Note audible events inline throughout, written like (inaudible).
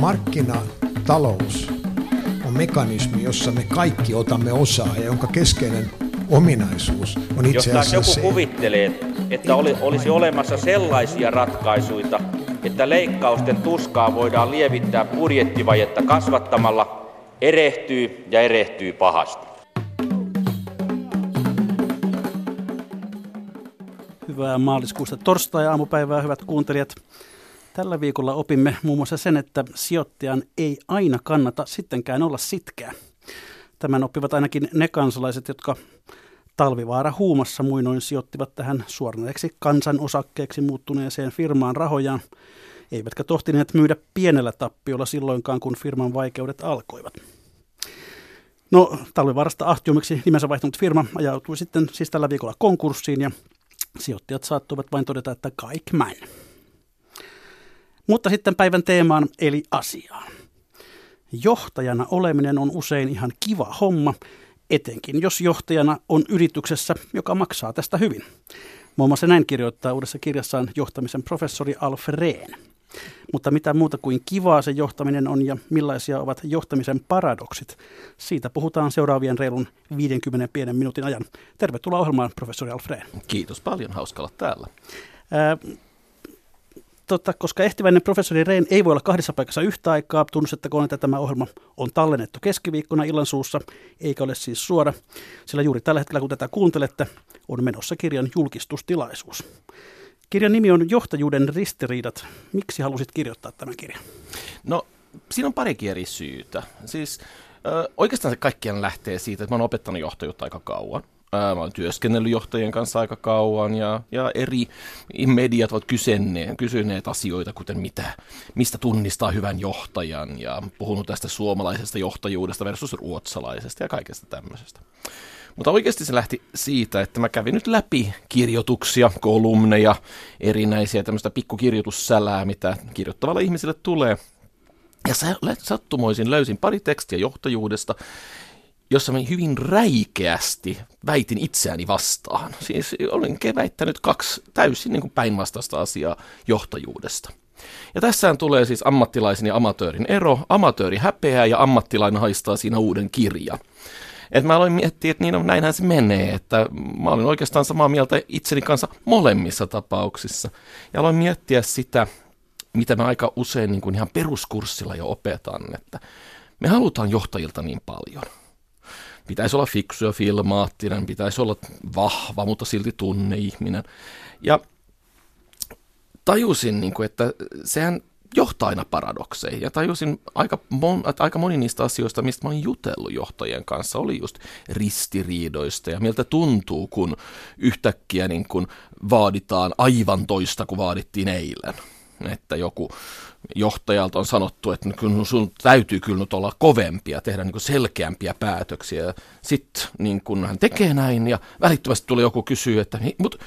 markkinatalous on mekanismi, jossa me kaikki otamme osaa ja jonka keskeinen ominaisuus on itse Jos asiassa joku se, kuvittelee, että oli, olisi olemassa sellaisia ratkaisuja, että leikkausten tuskaa voidaan lievittää budjettivajetta kasvattamalla, erehtyy ja erehtyy pahasti. Hyvää maaliskuusta torstai-aamupäivää, hyvät kuuntelijat. Tällä viikolla opimme muun muassa sen, että sijoittajan ei aina kannata sittenkään olla sitkeä. Tämän oppivat ainakin ne kansalaiset, jotka talvivaara huumassa muinoin sijoittivat tähän suoranaiseksi kansanosakkeeksi muuttuneeseen firmaan rahojaan, eivätkä tohtineet myydä pienellä tappiolla silloinkaan, kun firman vaikeudet alkoivat. No, talvivaarasta ahtiumiksi nimensä vaihtunut firma ajautui sitten siis tällä viikolla konkurssiin ja sijoittajat saattuivat vain todeta, että kaikki män. Mutta sitten päivän teemaan eli asiaan. Johtajana oleminen on usein ihan kiva homma, etenkin jos johtajana on yrityksessä, joka maksaa tästä hyvin. Muun muassa näin kirjoittaa uudessa kirjassaan johtamisen professori Alf Rehn. Mutta mitä muuta kuin kivaa se johtaminen on ja millaisia ovat johtamisen paradoksit, siitä puhutaan seuraavien reilun 50 pienen minuutin ajan. Tervetuloa ohjelmaan, professori Alf Rehn. Kiitos paljon, hauska olla täällä. Ää, tota, koska ehtiväinen professori Rein ei voi olla kahdessa paikassa yhtä aikaa, tunnustettakoon, että tämä ohjelma on tallennettu keskiviikkona illan suussa, eikä ole siis suora, sillä juuri tällä hetkellä, kun tätä kuuntelette, on menossa kirjan julkistustilaisuus. Kirjan nimi on Johtajuuden ristiriidat. Miksi halusit kirjoittaa tämän kirjan? No, siinä on parikin eri syytä. Siis oikeastaan se kaikkien lähtee siitä, että mä oon opettanut johtajuutta aika kauan. Mä oon työskennellyt johtajien kanssa aika kauan ja, ja eri mediat ovat kysyneet, kysyneet asioita, kuten mitä, mistä tunnistaa hyvän johtajan ja puhunut tästä suomalaisesta johtajuudesta versus ruotsalaisesta ja kaikesta tämmöisestä. Mutta oikeasti se lähti siitä, että mä kävin nyt läpi kirjoituksia, kolumneja, erinäisiä tämmöistä pikkukirjoitussälää, mitä kirjoittavalle ihmisille tulee. Ja sattumoisin löysin pari tekstiä johtajuudesta, jossa mä hyvin räikeästi väitin itseäni vastaan. Siis olen väittänyt kaksi täysin niin päinvastaista asiaa johtajuudesta. Ja tässähän tulee siis ammattilaisen ja amatöörin ero. Amatööri häpeää ja ammattilainen haistaa siinä uuden kirja. Et mä aloin miettiä, että niin on, näinhän se menee, että mä olin oikeastaan samaa mieltä itseni kanssa molemmissa tapauksissa. Ja aloin miettiä sitä, mitä mä aika usein niin kuin ihan peruskurssilla jo opetan, että me halutaan johtajilta niin paljon – pitäisi olla fiksu ja filmaattinen, pitäisi olla vahva, mutta silti tunneihminen. Ja tajusin, niin kuin, että sehän johtaa aina paradokseihin. Ja tajusin aika, mon, että aika moni niistä asioista, mistä mä oon jutellut johtajien kanssa, oli just ristiriidoista ja miltä tuntuu, kun yhtäkkiä niin kun vaaditaan aivan toista kuin vaadittiin eilen. Että joku johtajalta on sanottu, että kyllä sun täytyy kyllä nyt olla kovempia, tehdä niin selkeämpiä päätöksiä. Sitten niin kun hän tekee näin ja välittömästi tuli joku kysyä, että mutta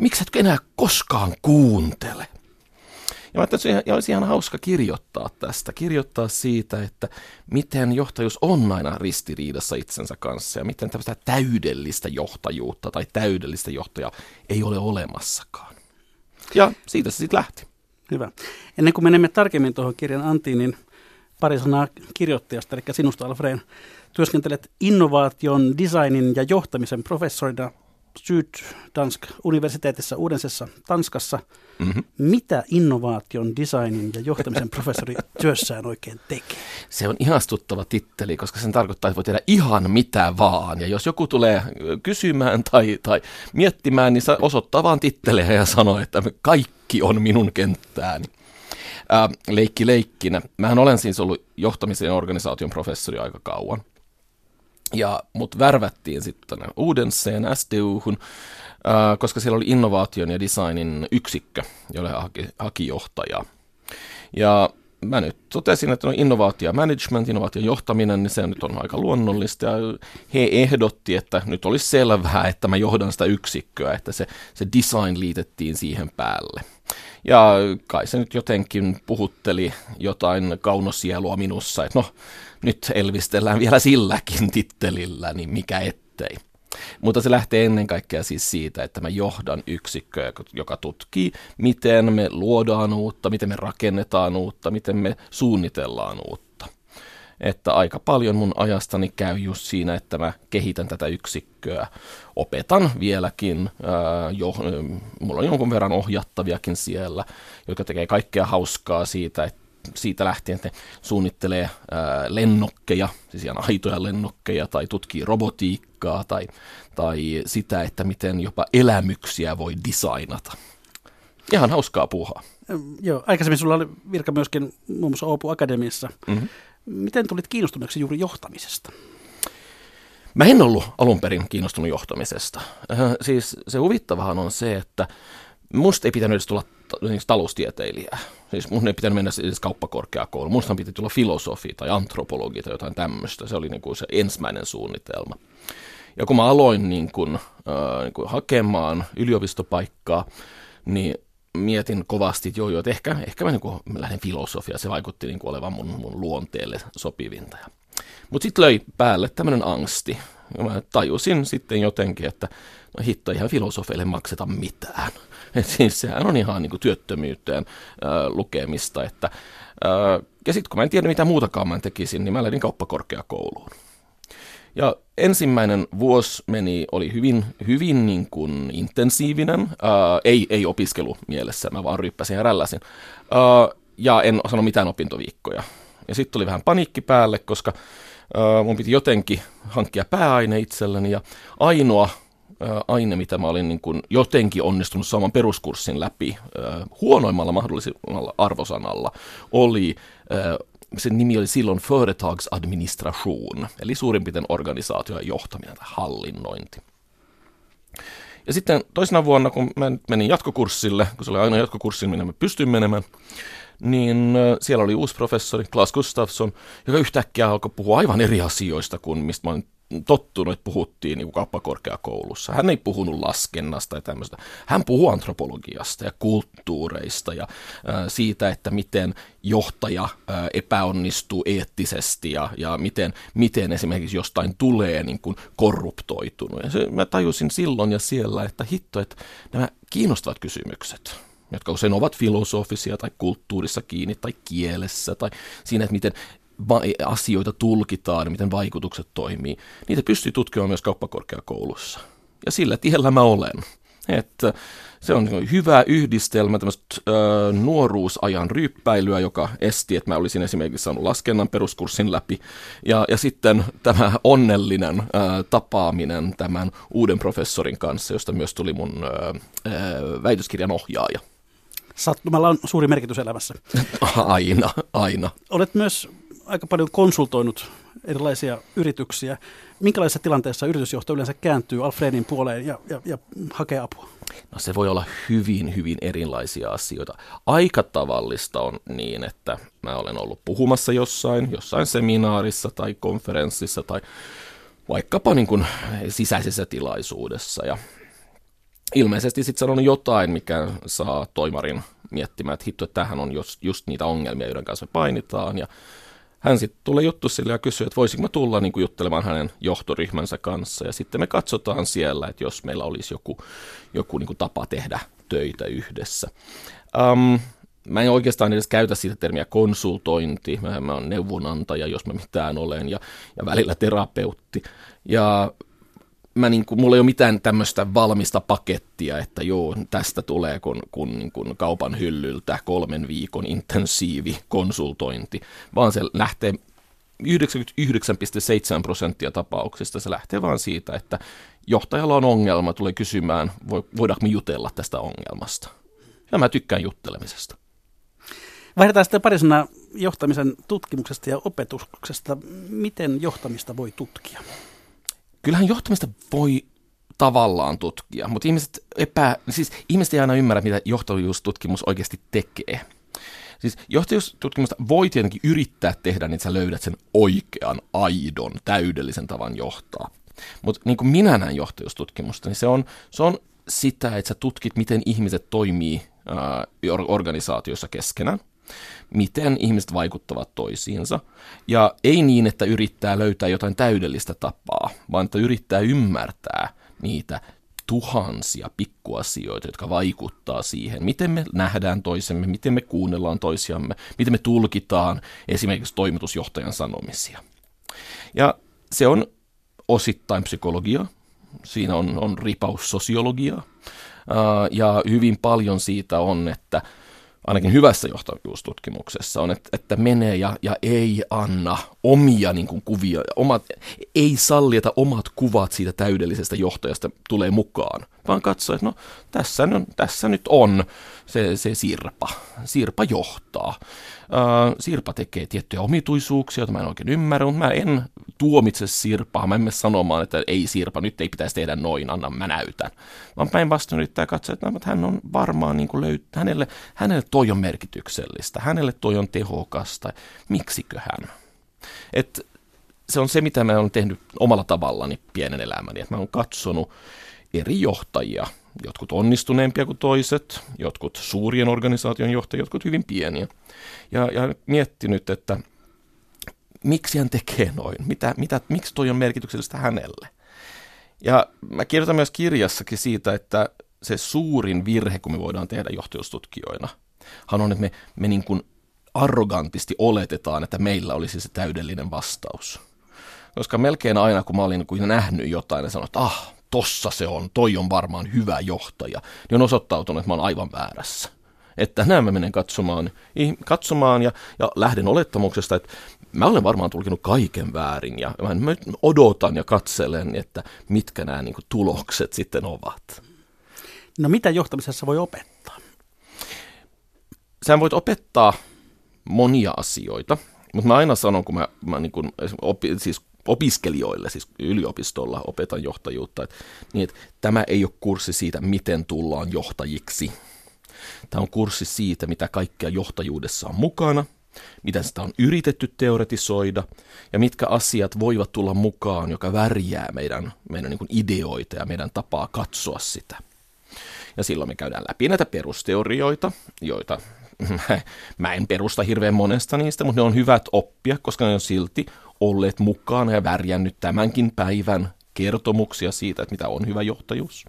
miksi et enää koskaan kuuntele? Ja mä että olisi ihan hauska kirjoittaa tästä, kirjoittaa siitä, että miten johtajuus on aina ristiriidassa itsensä kanssa ja miten tämmöistä täydellistä johtajuutta tai täydellistä johtajaa ei ole olemassakaan. Ja siitä se sitten lähti. Hyvä. Ennen kuin menemme tarkemmin tuohon kirjan antiin, niin pari sanaa kirjoittajasta, eli sinusta Alfred. Työskentelet innovaation, designin ja johtamisen professorina Syddansk universiteetissa Uudensessa Tanskassa. Mm-hmm. Mitä innovaation, designin ja johtamisen professori työssään oikein tekee? Se on ihastuttava titteli, koska sen tarkoittaa, että voi tehdä ihan mitä vaan. Ja jos joku tulee kysymään tai, tai miettimään, niin se osoittaa vaan tittelejä ja sanoo, että kaikki on minun kenttääni. Ää, leikki leikkinä. Mähän olen siis ollut johtamisen ja organisaation professori aika kauan. Ja mut värvättiin sitten Udenseen SDUhun, äh, koska siellä oli innovaation ja designin yksikkö, jolle haki, haki johtajaa. Ja mä nyt totesin, että no innovaatio management, innovaation johtaminen, niin se nyt on aika luonnollista. Ja he ehdotti, että nyt olisi selvää, että mä johdan sitä yksikköä, että se, se design liitettiin siihen päälle. Ja kai se nyt jotenkin puhutteli jotain kaunosielua minussa, että no nyt elvistellään vielä silläkin tittelillä, niin mikä ettei. Mutta se lähtee ennen kaikkea siis siitä, että mä johdan yksikköä, joka tutkii, miten me luodaan uutta, miten me rakennetaan uutta, miten me suunnitellaan uutta että aika paljon mun ajastani käy just siinä, että mä kehitän tätä yksikköä. Opetan vieläkin, ää, jo, mulla on jonkun verran ohjattaviakin siellä, jotka tekee kaikkea hauskaa siitä, että siitä lähtien, että ne suunnittelee lennokkeja, siis ihan aitoja lennokkeja, tai tutkii robotiikkaa, tai, tai sitä, että miten jopa elämyksiä voi designata. Ihan hauskaa puuhaa. Joo, aikaisemmin sulla oli virka myöskin muun muassa Oopu Akademiassa. Mm-hmm. Miten tulit kiinnostuneeksi juuri johtamisesta? Mä en ollut alun perin kiinnostunut johtamisesta. Siis se huvittavahan on se, että musta ei pitänyt edes tulla siis taloustieteilijää. Siis mun ei pitänyt mennä edes kauppakorkeakouluun. Musta piti tulla filosofi tai antropologi tai jotain tämmöistä. Se oli niin kuin se ensimmäinen suunnitelma. Ja kun mä aloin niin kuin, äh, niin kuin hakemaan yliopistopaikkaa, niin mietin kovasti, että joo, joo, että ehkä, ehkä mä niin kuin lähden filosofiaan, se vaikutti niin kuin olevan mun, mun luonteelle sopivinta. Mutta sitten löi päälle tämmöinen angsti. Ja mä tajusin sitten jotenkin, että no hitto, ihan filosofeille makseta mitään. (laughs) Et siis sehän on ihan niin kuin työttömyyteen äh, lukemista. Että, äh, ja sitten kun mä en tiedä mitä muutakaan mä tekisin, niin mä lähdin kauppakorkeakouluun. Ja ensimmäinen vuosi meni, oli hyvin, hyvin niin kuin intensiivinen, ää, ei, ei opiskelu mielessä, mä vaan ryppäsin ja rälläsin. Ää, ja en osannut mitään opintoviikkoja. Ja sitten tuli vähän paniikki päälle, koska ää, mun piti jotenkin hankkia pääaine itselleni, ja ainoa ää, aine, mitä mä olin niin kuin jotenkin onnistunut saamaan peruskurssin läpi huonoimmalla mahdollisella arvosanalla, oli sen nimi oli silloin Företagsadministration, eli suurin piirtein organisaatio ja johtaminen tai hallinnointi. Ja sitten toisena vuonna, kun mä menin jatkokurssille, kun se oli aina jatkokurssi, minne mä pystyin menemään, niin siellä oli uusi professori, Klaas Gustafsson, joka yhtäkkiä alkoi puhua aivan eri asioista kuin mistä mä olin tottunut, että puhuttiin niin kauppakorkeakoulussa. Hän ei puhunut laskennasta ja tämmöistä. Hän puhuu antropologiasta ja kulttuureista ja äh, siitä, että miten johtaja äh, epäonnistuu eettisesti ja, ja miten, miten esimerkiksi jostain tulee niin kuin korruptoitunut. Ja se, mä tajusin silloin ja siellä, että hitto, että nämä kiinnostavat kysymykset jotka usein ovat filosofisia tai kulttuurissa kiinni tai kielessä tai siinä, että miten asioita tulkitaan, miten vaikutukset toimii, niitä pystyy tutkimaan myös kauppakorkeakoulussa. Ja sillä tiellä mä olen. Että se on hyvä yhdistelmä tämmöistä nuoruusajan ryyppäilyä, joka esti, että mä olisin esimerkiksi saanut laskennan peruskurssin läpi. Ja, ja sitten tämä onnellinen ää, tapaaminen tämän uuden professorin kanssa, josta myös tuli mun ää, väitöskirjan ohjaaja. Sattumalla on suuri merkitys elämässä. (laughs) aina, aina. Olet myös aika paljon konsultoinut erilaisia yrityksiä. Minkälaisessa tilanteessa yritysjohto yleensä kääntyy Alfredin puoleen ja, ja, ja hakee apua? No se voi olla hyvin, hyvin erilaisia asioita. Aika tavallista on niin, että mä olen ollut puhumassa jossain, jossain seminaarissa tai konferenssissa tai vaikkapa niin kuin sisäisessä tilaisuudessa ja ilmeisesti sitten sanonut jotain, mikä saa toimarin miettimään, että hitto, että tämähän on just, just niitä ongelmia, joiden kanssa me painitaan ja hän sitten tulee juttu sille ja kysyy, että voisinko mä tulla niin kuin juttelemaan hänen johtoryhmänsä kanssa. Ja sitten me katsotaan siellä, että jos meillä olisi joku, joku niin kuin tapa tehdä töitä yhdessä. Um, mä en oikeastaan edes käytä siitä termiä konsultointi. Mä, mä olen neuvonantaja, jos mä mitään olen, ja, ja välillä terapeutti. Ja mä niin kuin, mulla ei ole mitään tämmöistä valmista pakettia, että joo, tästä tulee kun, kun niin kuin kaupan hyllyltä kolmen viikon intensiivi konsultointi, vaan se lähtee 99,7 prosenttia tapauksista se lähtee vaan siitä, että johtajalla on ongelma, tulee kysymään, voidaanko me jutella tästä ongelmasta. Ja mä tykkään juttelemisesta. Vaihdetaan sitten parisena johtamisen tutkimuksesta ja opetuksesta. Miten johtamista voi tutkia? Kyllähän johtamista voi tavallaan tutkia, mutta ihmiset, epä, siis ihmiset ei aina ymmärrä, mitä johtajuustutkimus oikeasti tekee. Siis johtajuustutkimusta voi tietenkin yrittää tehdä, niin sä löydät sen oikean, aidon, täydellisen tavan johtaa. Mutta niin kuin minä näen johtajuustutkimusta, niin se on, se on sitä, että sä tutkit, miten ihmiset toimii ää, organisaatiossa keskenään. Miten ihmiset vaikuttavat toisiinsa. Ja ei niin, että yrittää löytää jotain täydellistä tapaa, vaan että yrittää ymmärtää niitä tuhansia pikkuasioita, jotka vaikuttaa siihen, miten me nähdään toisemme, miten me kuunnellaan toisiamme, miten me tulkitaan esimerkiksi toimitusjohtajan sanomisia. Ja se on osittain psykologia, siinä on, on ripaus sosiologiaa, ja hyvin paljon siitä on, että ainakin hyvässä johtajuustutkimuksessa on, että, että menee ja, ja ei anna omia niin kuin, kuvia, omat, ei salli, että omat kuvat siitä täydellisestä johtajasta tulee mukaan, vaan katsoo, että no tässä, tässä nyt on se, se Sirpa. Sirpa johtaa. Sirpa tekee tiettyjä omituisuuksia, joita mä en oikein ymmärrä, mutta mä en tuomitse Sirpaa. Mä en mene sanomaan, että ei Sirpa, nyt ei pitäisi tehdä noin, anna mä näytän. Vaan päinvastoin yrittää katsoa, että, no, hän on varmaan niin löyt, hänelle, hänelle toi on merkityksellistä, hänelle toi on tehokasta, miksiköhän. Et se on se, mitä mä oon tehnyt omalla tavallani pienen elämäni, että mä oon katsonut eri johtajia, jotkut onnistuneempia kuin toiset, jotkut suurien organisaation johtajia, jotkut hyvin pieniä. Ja, ja miettinyt, että miksi hän tekee noin, mitä, mitä, miksi toi on merkityksellistä hänelle. Ja mä kirjoitan myös kirjassakin siitä, että se suurin virhe, kun me voidaan tehdä johtajustutkijoina, on, että me, me niin kuin arrogantisti oletetaan, että meillä olisi se täydellinen vastaus. Koska melkein aina, kun mä olin nähnyt jotain ja sanoin, että ah, tossa se on, toi on varmaan hyvä johtaja, niin on osoittautunut, että mä oon aivan väärässä. Että näin mä menen katsomaan, katsomaan ja, ja lähden olettamuksesta, että mä olen varmaan tulkinut kaiken väärin ja mä odotan ja katselen, että mitkä nämä niin kuin, tulokset sitten ovat. No mitä johtamisessa voi opettaa? Sä voit opettaa monia asioita, mutta mä aina sanon, kun mä, mä niin kuin, opi, siis opiskelijoille, siis yliopistolla opetan johtajuutta, että, niin, että tämä ei ole kurssi siitä, miten tullaan johtajiksi. Tämä on kurssi siitä, mitä kaikkea johtajuudessa on mukana, miten sitä on yritetty teoretisoida ja mitkä asiat voivat tulla mukaan, joka värjää meidän, meidän niin ideoita ja meidän tapaa katsoa sitä. Ja silloin me käydään läpi näitä perusteorioita, joita (laughs) mä en perusta hirveän monesta niistä, mutta ne on hyvät oppia, koska ne on silti olleet mukana ja värjännyt tämänkin päivän kertomuksia siitä, että mitä on hyvä johtajuus.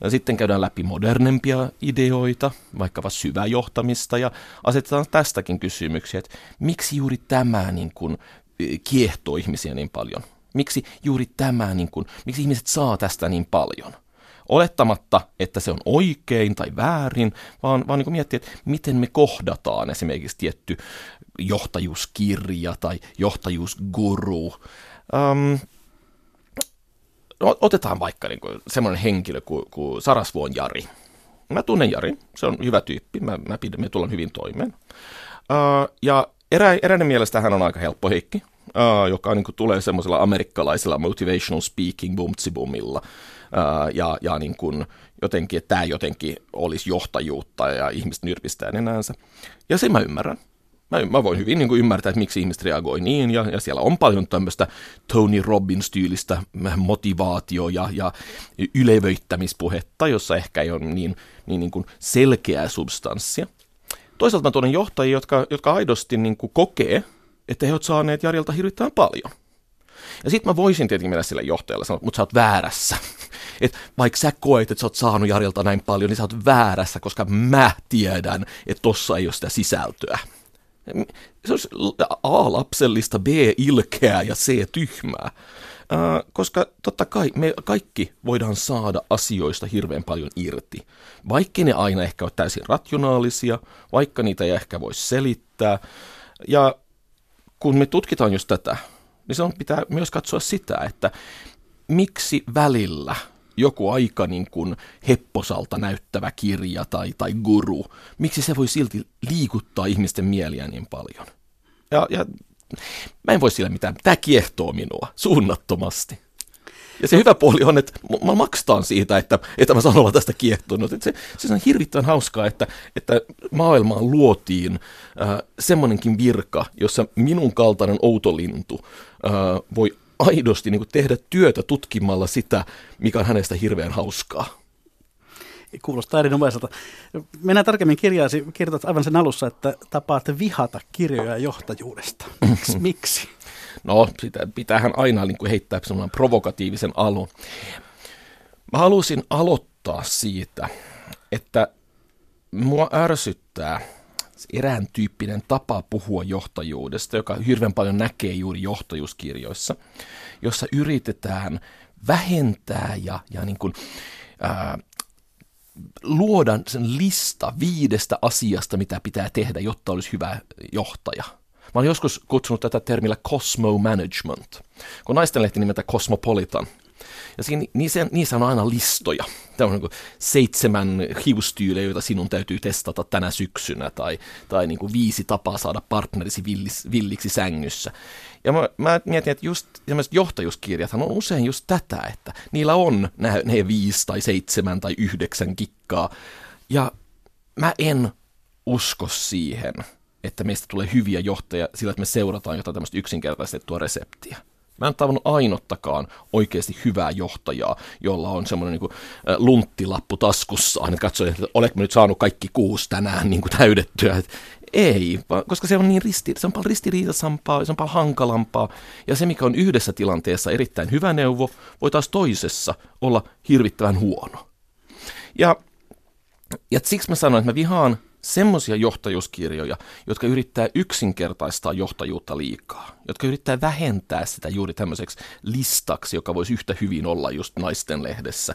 Ja sitten käydään läpi modernempia ideoita, vaikkapa syväjohtamista, ja asetetaan tästäkin kysymyksiä, että miksi juuri tämä niin kuin, e, kiehtoo ihmisiä niin paljon? Miksi juuri tämä, niin kuin, miksi ihmiset saa tästä niin paljon? Olettamatta, että se on oikein tai väärin, vaan, vaan niin miettiä, että miten me kohdataan esimerkiksi tietty johtajuuskirja tai johtajuusguru. Um, otetaan vaikka niin kuin semmoinen henkilö kuin, kuin Sarasvuon Jari. Mä tunnen Jari, se on hyvä tyyppi, mä, mä pidän, me tullaan hyvin toimeen. Uh, ja erä, eräinen mielestä hän on aika helppo heikki, uh, joka niin kuin, tulee semmoisella amerikkalaisella motivational speaking bumtsibumilla. Ja, ja niin kuin, jotenkin, että tämä jotenkin olisi johtajuutta ja ihmiset nyrpistää nenänsä. Ja se mä ymmärrän. Mä, mä voin hyvin niin kuin ymmärtää, että miksi ihmiset reagoi niin, ja, ja siellä on paljon tämmöistä Tony Robbins-tyylistä motivaatio- ja, ja ylevöittämispuhetta, jossa ehkä ei ole niin, niin, niin kuin selkeää substanssia. Toisaalta mä tunnen johtajia, jotka, jotka aidosti niin kuin kokee, että he ovat saaneet Jarilta hirvittävän paljon. Ja sitten mä voisin tietenkin mennä sille johtajalle sanoa, mutta sä oot väärässä. Et vaikka sä koet, että sä oot saanut Jarilta näin paljon, niin sä oot väärässä, koska mä tiedän, että tossa ei ole sitä sisältöä. Se olisi A lapsellista, B ilkeää ja C tyhmää. Äh, koska totta kai me kaikki voidaan saada asioista hirveän paljon irti. Vaikka ne aina ehkä ole täysin rationaalisia, vaikka niitä ei ehkä voi selittää. Ja kun me tutkitaan just tätä, niin se on, pitää myös katsoa sitä, että miksi välillä – joku aika niin kuin hepposalta näyttävä kirja tai, tai guru, miksi se voi silti liikuttaa ihmisten mieliä niin paljon? Ja, ja mä en voi sillä mitään. Tämä kiehtoo minua suunnattomasti. Ja se hyvä puoli on, että mä maksetaan siitä, että, että mä saan olla tästä kiehtonut. Että se, se on hirvittävän hauskaa, että, että maailmaan luotiin äh, semmoinenkin virka, jossa minun kaltainen outolintu äh, voi aidosti niin kuin tehdä työtä tutkimalla sitä, mikä on hänestä hirveän hauskaa. Kuulostaa erinomaiselta. Mennään tarkemmin kirjaasi. Kirjoitat aivan sen alussa, että tapaat vihata kirjoja johtajuudesta. Miksi? (laughs) Miksi? No, sitä pitäähän aina niin kuin heittää semmoinen provokatiivisen alun. Mä halusin aloittaa siitä, että mua ärsyttää erään tyyppinen tapa puhua johtajuudesta, joka hirveän paljon näkee juuri johtajuuskirjoissa, jossa yritetään vähentää ja, ja niin kuin, ää, luoda sen lista viidestä asiasta, mitä pitää tehdä, jotta olisi hyvä johtaja. Mä olen joskus kutsunut tätä termillä Cosmo Management, kun naistenlehti nimeltä Cosmopolitan – ja siinä, niissä, niissä on aina listoja. Tämä on niin seitsemän hiustyylejä, joita sinun täytyy testata tänä syksynä, tai, tai niin kuin viisi tapaa saada partnerisi villis, villiksi sängyssä. Ja mä, mä mietin, että just johtajuuskirjathan on usein just tätä, että niillä on ne, ne viisi tai seitsemän tai yhdeksän kikkaa. Ja mä en usko siihen, että meistä tulee hyviä johtajia sillä, että me seurataan jotain tämmöistä yksinkertaistettua reseptiä. Mä en tavannut ainottakaan oikeasti hyvää johtajaa, jolla on semmoinen niin lunttilappu taskussaan, että katsoo, että oletko nyt saanut kaikki kuusi tänään niin kuin täydettyä. Et ei, koska se on niin risti, se on paljon ristiriitaisampaa, se on paljon hankalampaa. Ja se, mikä on yhdessä tilanteessa erittäin hyvä neuvo, voi taas toisessa olla hirvittävän huono. Ja, ja siksi mä sanoin, että mä vihaan semmoisia johtajuuskirjoja, jotka yrittää yksinkertaistaa johtajuutta liikaa, jotka yrittää vähentää sitä juuri tämmöiseksi listaksi, joka voisi yhtä hyvin olla just naisten lehdessä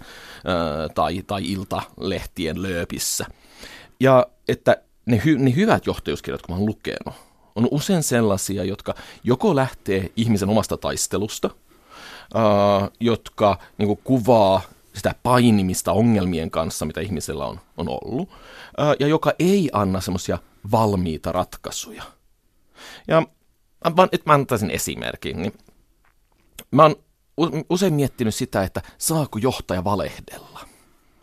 tai, tai iltalehtien lööpissä. Ja että ne, hy, ne hyvät johtajuuskirjat, kun mä oon lukenut, on usein sellaisia, jotka joko lähtee ihmisen omasta taistelusta, ää, jotka niin kuin, kuvaa sitä painimista ongelmien kanssa, mitä ihmisellä on, on ollut, ja joka ei anna semmoisia valmiita ratkaisuja. Ja mä, nyt mä antaisin esimerkin, niin mä oon usein miettinyt sitä, että saako johtaja valehdella.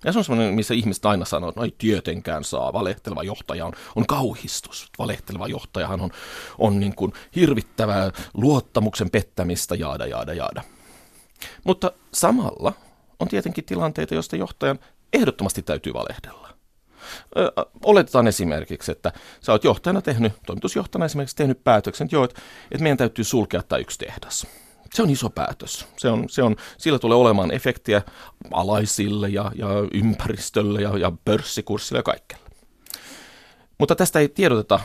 Ja se on semmoinen, missä ihmiset aina sanoo, että no ei tietenkään saa, valehteleva johtaja on, on kauhistus. Valehteleva johtajahan on, on niin kuin hirvittävää luottamuksen pettämistä, jaada, jaada, jaada. Mutta samalla on tietenkin tilanteita, joista johtajan ehdottomasti täytyy valehdella. Oletetaan esimerkiksi, että sä oot johtajana tehnyt, toimitusjohtajana esimerkiksi tehnyt päätöksen, että, joo, että, että meidän täytyy sulkea tämä yksi tehdas. Se on iso päätös. Se on, se on, sillä tulee olemaan efektiä alaisille ja, ja ympäristölle ja, ja pörssikurssille ja kaikkelle. Mutta tästä ei tiedoteta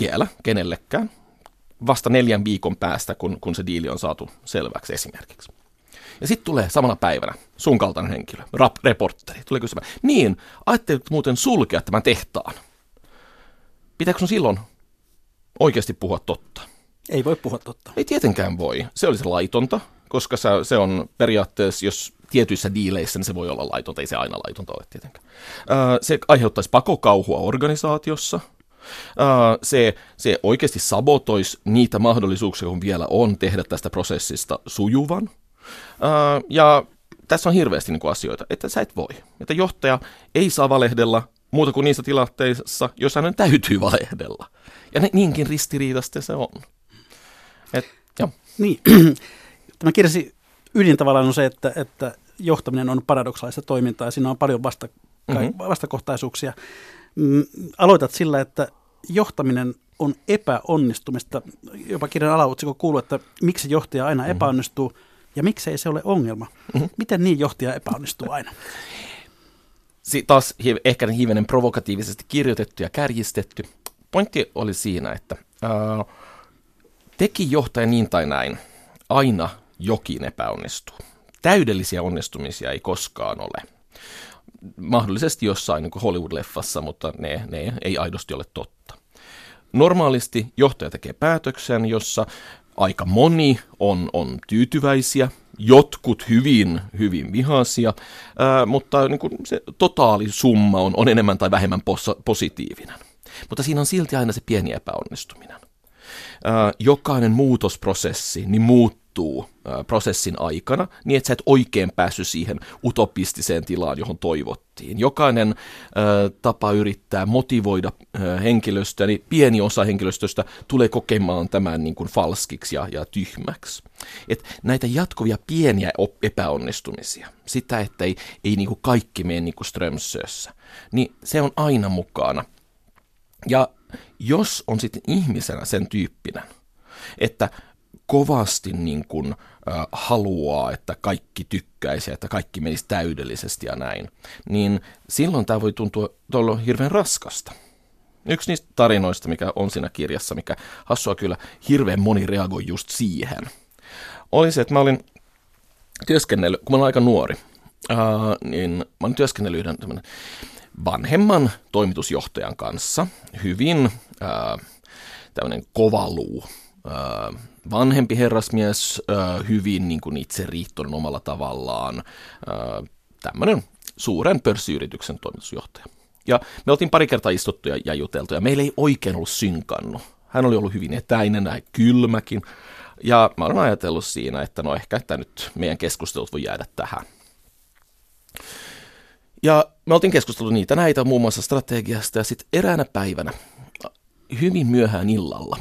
vielä kenellekään vasta neljän viikon päästä, kun, kun se diili on saatu selväksi esimerkiksi. Ja sitten tulee samana päivänä sun kaltainen henkilö, rap, reporteri, tulee kysymään, niin, ajattelit muuten sulkea tämän tehtaan. Pitääkö sun silloin oikeasti puhua totta? Ei voi puhua totta. Ei tietenkään voi. Se olisi laitonta, koska se, on periaatteessa, jos tietyissä diileissä, niin se voi olla laitonta, ei se aina laitonta ole tietenkään. Se aiheuttaisi pakokauhua organisaatiossa, se, se oikeasti sabotoisi niitä mahdollisuuksia, kun vielä on tehdä tästä prosessista sujuvan. Ja tässä on hirveästi niin kuin asioita, että sä et voi. Että johtaja ei saa valehdella muuta kuin niissä tilanteissa, jos hänen täytyy valehdella. Ja ne, niinkin ristiriitasta se on. Et, jo. Niin. (clears throat) Tämä kirjasi ydin tavallaan on se, että, että johtaminen on paradoksaalista toimintaa ja siinä on paljon vasta, mm-hmm. vastakohtaisuuksia. Mm, aloitat sillä, että johtaminen on epäonnistumista. Jopa kirjan alaotsikko kuuluu, että miksi johtaja aina mm-hmm. Ja miksei se ole ongelma? Mm-hmm. Miten niin johtaja epäonnistuu aina? Si- taas ehkä hivenen provokatiivisesti kirjoitettu ja kärjistetty. Pointti oli siinä, että ää, teki johtaja niin tai näin, aina jokin epäonnistuu. Täydellisiä onnistumisia ei koskaan ole. Mahdollisesti jossain niin Hollywood-leffassa, mutta ne, ne ei aidosti ole totta. Normaalisti johtaja tekee päätöksen, jossa aika moni on, on tyytyväisiä, jotkut hyvin, hyvin vihaisia, ää, mutta niin kuin se totaalisumma on, on enemmän tai vähemmän pos- positiivinen. Mutta siinä on silti aina se pieni epäonnistuminen. Ää, jokainen muutosprosessi niin muuttuu muuttuu prosessin aikana, niin että sä et oikein päässyt siihen utopistiseen tilaan, johon toivottiin. Jokainen tapa yrittää motivoida henkilöstöä, niin pieni osa henkilöstöstä tulee kokemaan tämän niin kuin falskiksi ja, ja tyhmäksi. Et näitä jatkuvia pieniä epäonnistumisia, sitä, että ei, ei niin kuin kaikki mene niin kuin Strömsössä, niin se on aina mukana. Ja jos on sitten ihmisenä sen tyyppinen, että kovasti niin kuin, äh, haluaa, että kaikki tykkäisi, että kaikki menisi täydellisesti ja näin, niin silloin tämä voi tuntua tuolla hirveän raskasta. Yksi niistä tarinoista, mikä on siinä kirjassa, mikä hassua kyllä hirveän moni reagoi just siihen, oli se, että mä olin työskennellyt, kun mä olin aika nuori, äh, niin mä olin työskennellyt yhden vanhemman toimitusjohtajan kanssa, hyvin äh, tämmöinen kovaluu, äh, vanhempi herrasmies, hyvin niin kuin itse riittoinen omalla tavallaan, tämmöinen suuren pörssiyrityksen toimitusjohtaja. Ja me oltiin pari kertaa istuttu ja, ja juteltu, ja meillä ei oikein ollut synkannut. Hän oli ollut hyvin etäinen, näin kylmäkin. Ja mä olen ajatellut siinä, että no ehkä että nyt meidän keskustelut voi jäädä tähän. Ja me oltiin keskustellut niitä näitä muun muassa strategiasta ja sitten eräänä päivänä, hyvin myöhään illalla,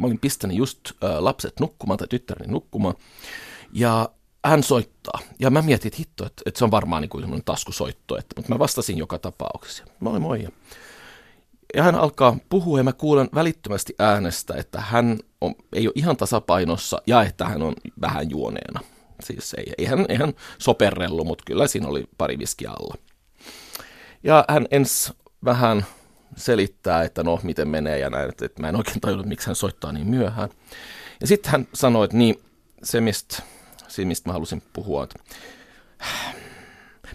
mä olin pistänyt just lapset nukkumaan tai tyttäreni nukkumaan ja hän soittaa. Ja mä mietin, että hitto, että, että se on varmaan niin kuin taskusoitto, että, mutta mä vastasin joka tapauksessa. Moi moi. Ja hän alkaa puhua ja mä kuulen välittömästi äänestä, että hän on, ei ole ihan tasapainossa ja että hän on vähän juoneena. Siis ei, ei, hän, ei hän soperrellut, mutta kyllä siinä oli pari viskiä alla. Ja hän ens vähän selittää, että no, miten menee ja näin, että, että mä en oikein tajunnut, miksi hän soittaa niin myöhään. Ja sitten hän sanoi, että niin, se mistä, se mistä mä halusin puhua, että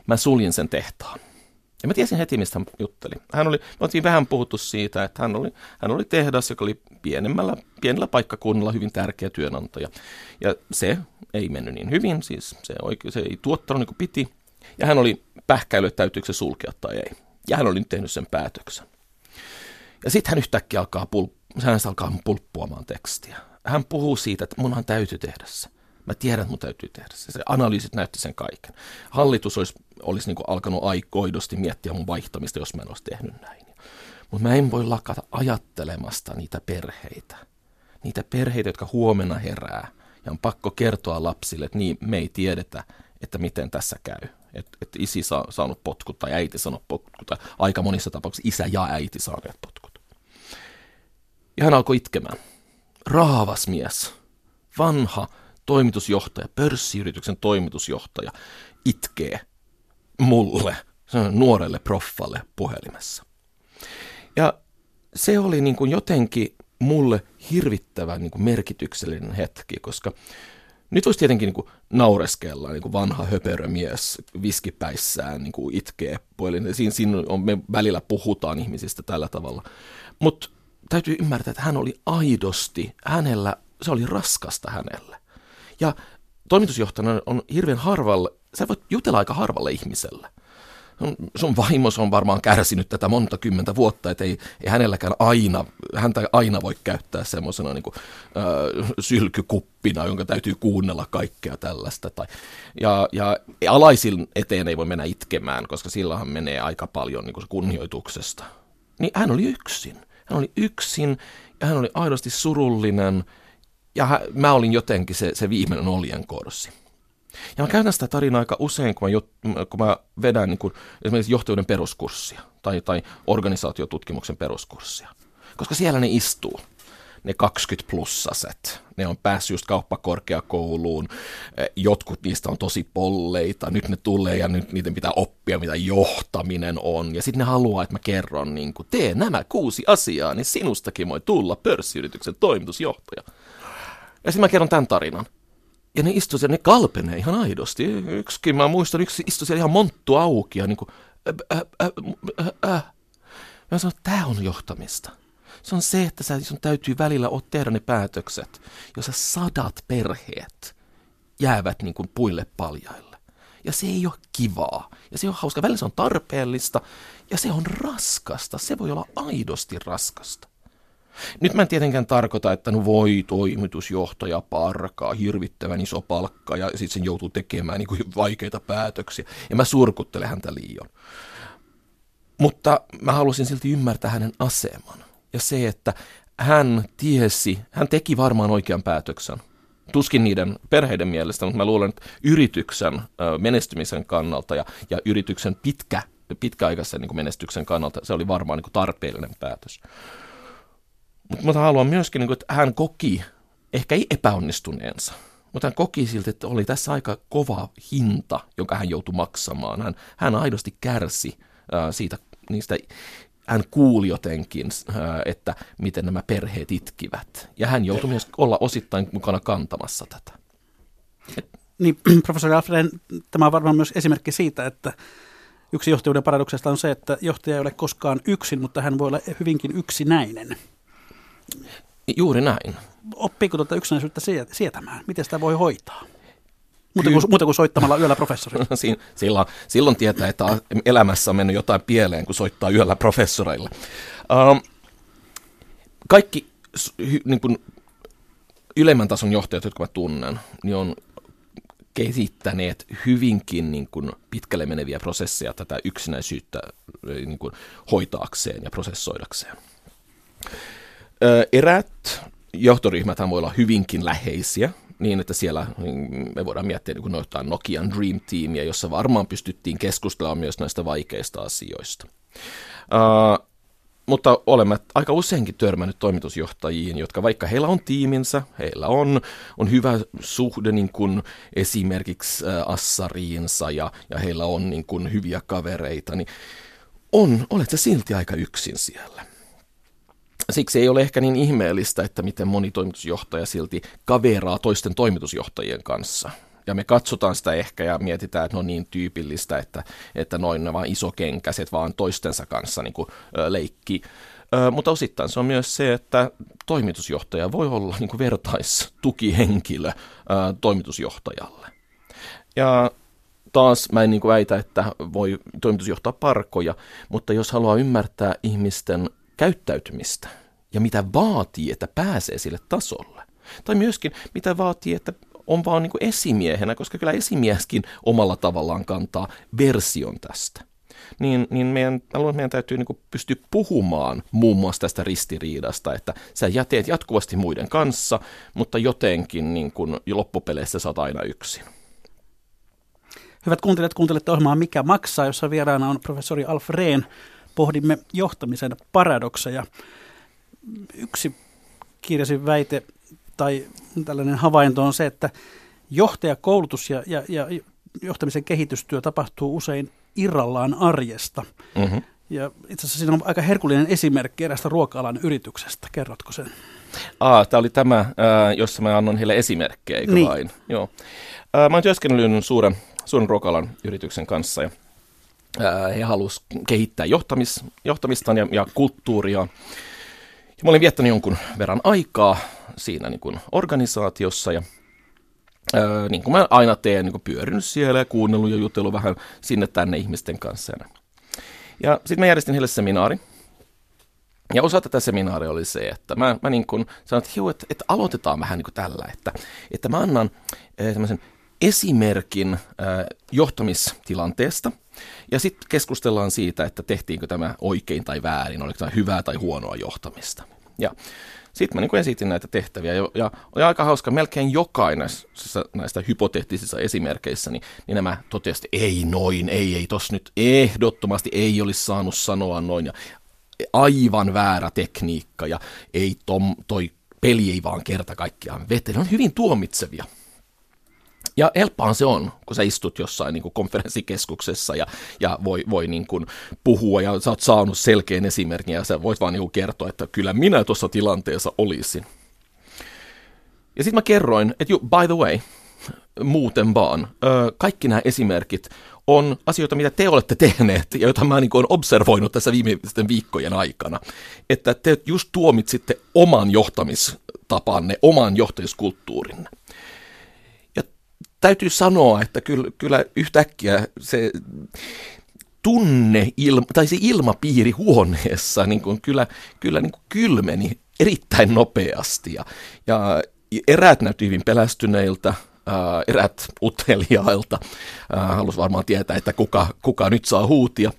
mä suljin sen tehtaan. Ja mä tiesin heti, mistä hän jutteli. Hän oli, me oltiin vähän puhuttu siitä, että hän oli, hän oli tehdas, joka oli pienemmällä, pienellä paikkakunnalla hyvin tärkeä työnantaja. Ja se ei mennyt niin hyvin, siis se, oikein, se ei tuottanut niin kuin piti. Ja hän oli pähkäily, että täytyykö se sulkea tai ei. Ja hän oli nyt tehnyt sen päätöksen. Ja sitten hän yhtäkkiä alkaa, pul- hän alkaa pulppuamaan tekstiä. Hän puhuu siitä, että munhan täytyy tehdä se. Mä tiedän, että mun täytyy tehdä se. Se analyysit näytti sen kaiken. Hallitus olisi, olisi niin alkanut aikoidosti miettiä mun vaihtamista, jos mä en olisi tehnyt näin. Mutta mä en voi lakata ajattelemasta niitä perheitä. Niitä perheitä, jotka huomenna herää. Ja on pakko kertoa lapsille, että niin, me ei tiedetä, että miten tässä käy. Että et isi saa, saanut potkut tai äiti saanut potkut. Tai aika monissa tapauksissa isä ja äiti saaneet potkut. Ja hän alkoi itkemään. Raavas mies. Vanha toimitusjohtaja, pörssiyrityksen toimitusjohtaja, itkee mulle, nuorelle proffalle puhelimessa. Ja se oli niin kuin jotenkin mulle hirvittävän niin kuin merkityksellinen hetki, koska nyt voisi tietenkin niin kuin naureskella, niin kuin vanha höperömies viskipäissään niin kuin itkee puolin. Siinä, siinä on, me välillä puhutaan ihmisistä tällä tavalla. Mutta täytyy ymmärtää, että hän oli aidosti, hänellä, se oli raskasta hänelle. Ja toimitusjohtajana on hirveän harvalle, sä voit jutella aika harvalle ihmiselle sun vaimos on varmaan kärsinyt tätä monta kymmentä vuotta, että ei, ei hänelläkään aina, häntä aina voi käyttää semmoisena niin kuin, sylkykuppina, jonka täytyy kuunnella kaikkea tällaista. Tai, ja, ja alaisin eteen ei voi mennä itkemään, koska silloinhan menee aika paljon niin kuin kunnioituksesta. Niin hän oli yksin. Hän oli yksin ja hän oli aidosti surullinen ja hän, mä olin jotenkin se, se viimeinen oljenkorsi. Ja mä käytän sitä tarinaa aika usein, kun mä, kun mä vedän niin kuin, esimerkiksi johtajuuden peruskurssia tai, tai organisaatiotutkimuksen peruskurssia. Koska siellä ne istuu, ne 20 plussaset. Ne on päässyt just kauppakorkeakouluun, jotkut niistä on tosi polleita, nyt ne tulee ja nyt niiden pitää oppia, mitä johtaminen on. Ja sitten ne haluaa, että mä kerron, niin kuin, tee nämä kuusi asiaa, niin sinustakin voi tulla pörssiyrityksen toimitusjohtaja. Ja sitten mä kerron tämän tarinan. Ja ne istuu siellä, ne kalpenee ihan aidosti. Yksikin, mä muistan, yksi istui siellä ihan monttu auki ja niin kuin, äh, äh, äh, äh. Mä sanoin, että tämä on johtamista. Se on se, että sä, sun täytyy välillä tehdä ne päätökset, jossa sadat perheet jäävät niin kuin puille paljaille. Ja se ei ole kivaa. Ja se on hauska. Välillä se on tarpeellista. Ja se on raskasta. Se voi olla aidosti raskasta. Nyt mä en tietenkään tarkoita, että no voi toimitusjohtaja parkaa hirvittävän iso palkka ja sitten sen joutuu tekemään niin kuin vaikeita päätöksiä. Ja mä surkuttelen häntä liian. Mutta mä halusin silti ymmärtää hänen aseman. Ja se, että hän tiesi, hän teki varmaan oikean päätöksen. Tuskin niiden perheiden mielestä, mutta mä luulen, että yrityksen menestymisen kannalta ja, ja yrityksen pitkä, pitkäaikaisen niin menestyksen kannalta se oli varmaan niin tarpeellinen päätös. Mutta haluan myöskin, niin kuin, että hän koki, ehkä ei epäonnistuneensa, mutta hän koki siltä, että oli tässä aika kova hinta, jonka hän joutui maksamaan. Hän, hän aidosti kärsi äh, siitä, niistä, hän kuuli jotenkin, äh, että miten nämä perheet itkivät. Ja hän joutui myös olla osittain mukana kantamassa tätä. Niin, (clears throat) professori Alfred, tämä on varmaan myös esimerkki siitä, että yksi johtajuuden paradoksesta on se, että johtaja ei ole koskaan yksin, mutta hän voi olla hyvinkin yksinäinen. Juuri näin. Oppiiko tuota yksinäisyyttä sietämään? Miten sitä voi hoitaa? Muuta kuin, muuta kuin soittamalla yöllä professori. (laughs) silloin, silloin tietää, että elämässä on mennyt jotain pieleen, kun soittaa yöllä professoreille. Um, kaikki niin kuin, ylemmän tason johtajat, jotka mä tunnen, niin on kehittäneet hyvinkin niin kuin, pitkälle meneviä prosesseja tätä yksinäisyyttä niin kuin, hoitaakseen ja prosessoidakseen. Eräät johtoryhmät voi olla hyvinkin läheisiä, niin että siellä niin me voidaan miettiä niin jotain Nokian Dream Teamia, jossa varmaan pystyttiin keskustelemaan myös näistä vaikeista asioista. Uh, mutta olemme aika useinkin törmännyt toimitusjohtajiin, jotka vaikka heillä on tiiminsä, heillä on, on hyvä suhde niin kuin esimerkiksi Assariinsa ja, ja heillä on niin kuin hyviä kavereita, niin on, olette silti aika yksin siellä. Siksi ei ole ehkä niin ihmeellistä, että miten moni toimitusjohtaja silti kaveraa toisten toimitusjohtajien kanssa. Ja me katsotaan sitä ehkä ja mietitään, että ne on niin tyypillistä, että, että noin ne vaan isokenkäiset vaan toistensa kanssa niin kuin, ö, leikki. Ö, mutta osittain se on myös se, että toimitusjohtaja voi olla niin kuin vertaistukihenkilö ö, toimitusjohtajalle. Ja taas mä en niin kuin väitä, että voi toimitusjohtaa parkoja, mutta jos haluaa ymmärtää ihmisten käyttäytymistä ja mitä vaatii, että pääsee sille tasolle. Tai myöskin mitä vaatii, että on vaan niin kuin esimiehenä, koska kyllä esimieskin omalla tavallaan kantaa version tästä. Niin, niin meidän, luulen, meidän täytyy niin pystyä puhumaan muun muassa tästä ristiriidasta, että sä jäteet jatkuvasti muiden kanssa, mutta jotenkin niin kuin loppupeleissä sä oot aina yksin. Hyvät kuuntelijat, kuuntelette ohjelmaa Mikä maksaa, jossa vieraana on professori Alf Rehn, pohdimme johtamisen paradokseja. Yksi kirjasin väite tai tällainen havainto on se, että johtajakoulutus ja, ja, ja johtamisen kehitystyö tapahtuu usein irrallaan arjesta. Mm-hmm. Ja itse asiassa siinä on aika herkullinen esimerkki erästä ruoka-alan yrityksestä. Kerrotko sen? Ah, tämä oli tämä, jossa mä annan heille esimerkkejä, eikö niin. vain? Joo. Mä oon työskennellyt suuren, suuren ruoka-alan yrityksen kanssa ja he halusivat kehittää johtamis, johtamista ja, ja kulttuuria. Ja mä olin viettänyt jonkun verran aikaa siinä niin kuin organisaatiossa ja ää, niin kuin mä aina teen, niin kuin pyörinyt siellä ja kuunnellut ja jutellut vähän sinne tänne ihmisten kanssa. Ja sitten mä järjestin heille seminaari. Ja osa tätä seminaaria oli se, että mä, mä niin kuin sanoin, että, että, että aloitetaan vähän niin kuin tällä, että, että mä annan äh, esimerkin äh, johtamistilanteesta – ja sitten keskustellaan siitä, että tehtiinkö tämä oikein tai väärin, oliko tämä hyvää tai huonoa johtamista. Ja sitten mä niin esitin näitä tehtäviä ja, ja oli aika hauska, melkein jokainen näistä hypoteettisissa esimerkkeissä, niin, niin nämä totesivat, että ei noin, ei, ei, tos nyt ehdottomasti ei olisi saanut sanoa noin ja aivan väärä tekniikka ja ei tom, toi peli ei vaan kerta kaikkiaan vete. Ne on hyvin tuomitsevia. Ja helppohan se on, kun sä istut jossain niin kuin konferenssikeskuksessa ja, ja voi, voi niin kuin puhua ja sä oot saanut selkeän esimerkin ja sä voit vaan niin kuin kertoa, että kyllä minä tuossa tilanteessa olisin. Ja sitten mä kerroin, että you, by the way, muuten vaan, kaikki nämä esimerkit on asioita, mitä te olette tehneet ja joita mä niin olen observoinut tässä viimeisten viikkojen aikana. Että te just tuomitsitte oman johtamistapanne, oman johtajuuskulttuurinne täytyy sanoa, että kyllä, kyllä yhtäkkiä se tunne, ilma, tai se ilmapiiri huoneessa niin kuin kyllä, kyllä niin kuin kylmeni erittäin nopeasti ja, ja eräät näytti hyvin pelästyneiltä, ää, erät uteliailta. Halusi varmaan tietää, että kuka, kuka nyt saa huutia.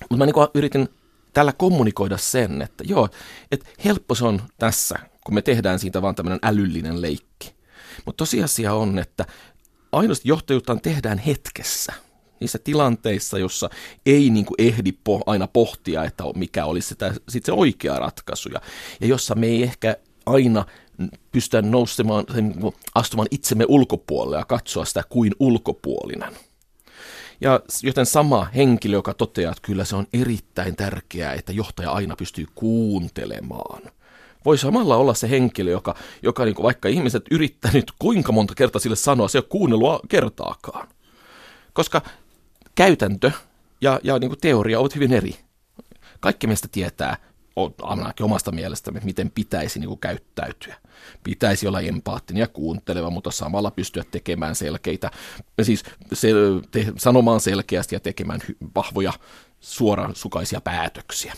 Mutta mä niin yritin tällä kommunikoida sen, että joo, että helppo se on tässä, kun me tehdään siitä vaan tämmöinen älyllinen leikki. Mutta tosiasia on, että ainoasti johtajuutta tehdään hetkessä. Niissä tilanteissa, jossa ei niin kuin ehdi po, aina pohtia, että mikä olisi sitä, sit se oikea ratkaisu. Ja, ja jossa me ei ehkä aina pystyä nousemaan, niin astumaan itsemme ulkopuolelle ja katsoa sitä kuin ulkopuolinen. Ja joten sama henkilö, joka toteaa, että kyllä se on erittäin tärkeää, että johtaja aina pystyy kuuntelemaan. Voi samalla olla se henkilö, joka, joka niin kuin vaikka ihmiset yrittänyt kuinka monta kertaa sille sanoa, se ei ole kuunnellut kertaakaan. Koska käytäntö ja, ja niin kuin teoria ovat hyvin eri. Kaikki meistä tietää, ainakin omasta mielestämme, miten pitäisi niin kuin käyttäytyä. Pitäisi olla empaattinen ja kuunteleva, mutta samalla pystyä tekemään selkeitä, siis se, te, sanomaan selkeästi ja tekemään vahvoja suorasukaisia päätöksiä.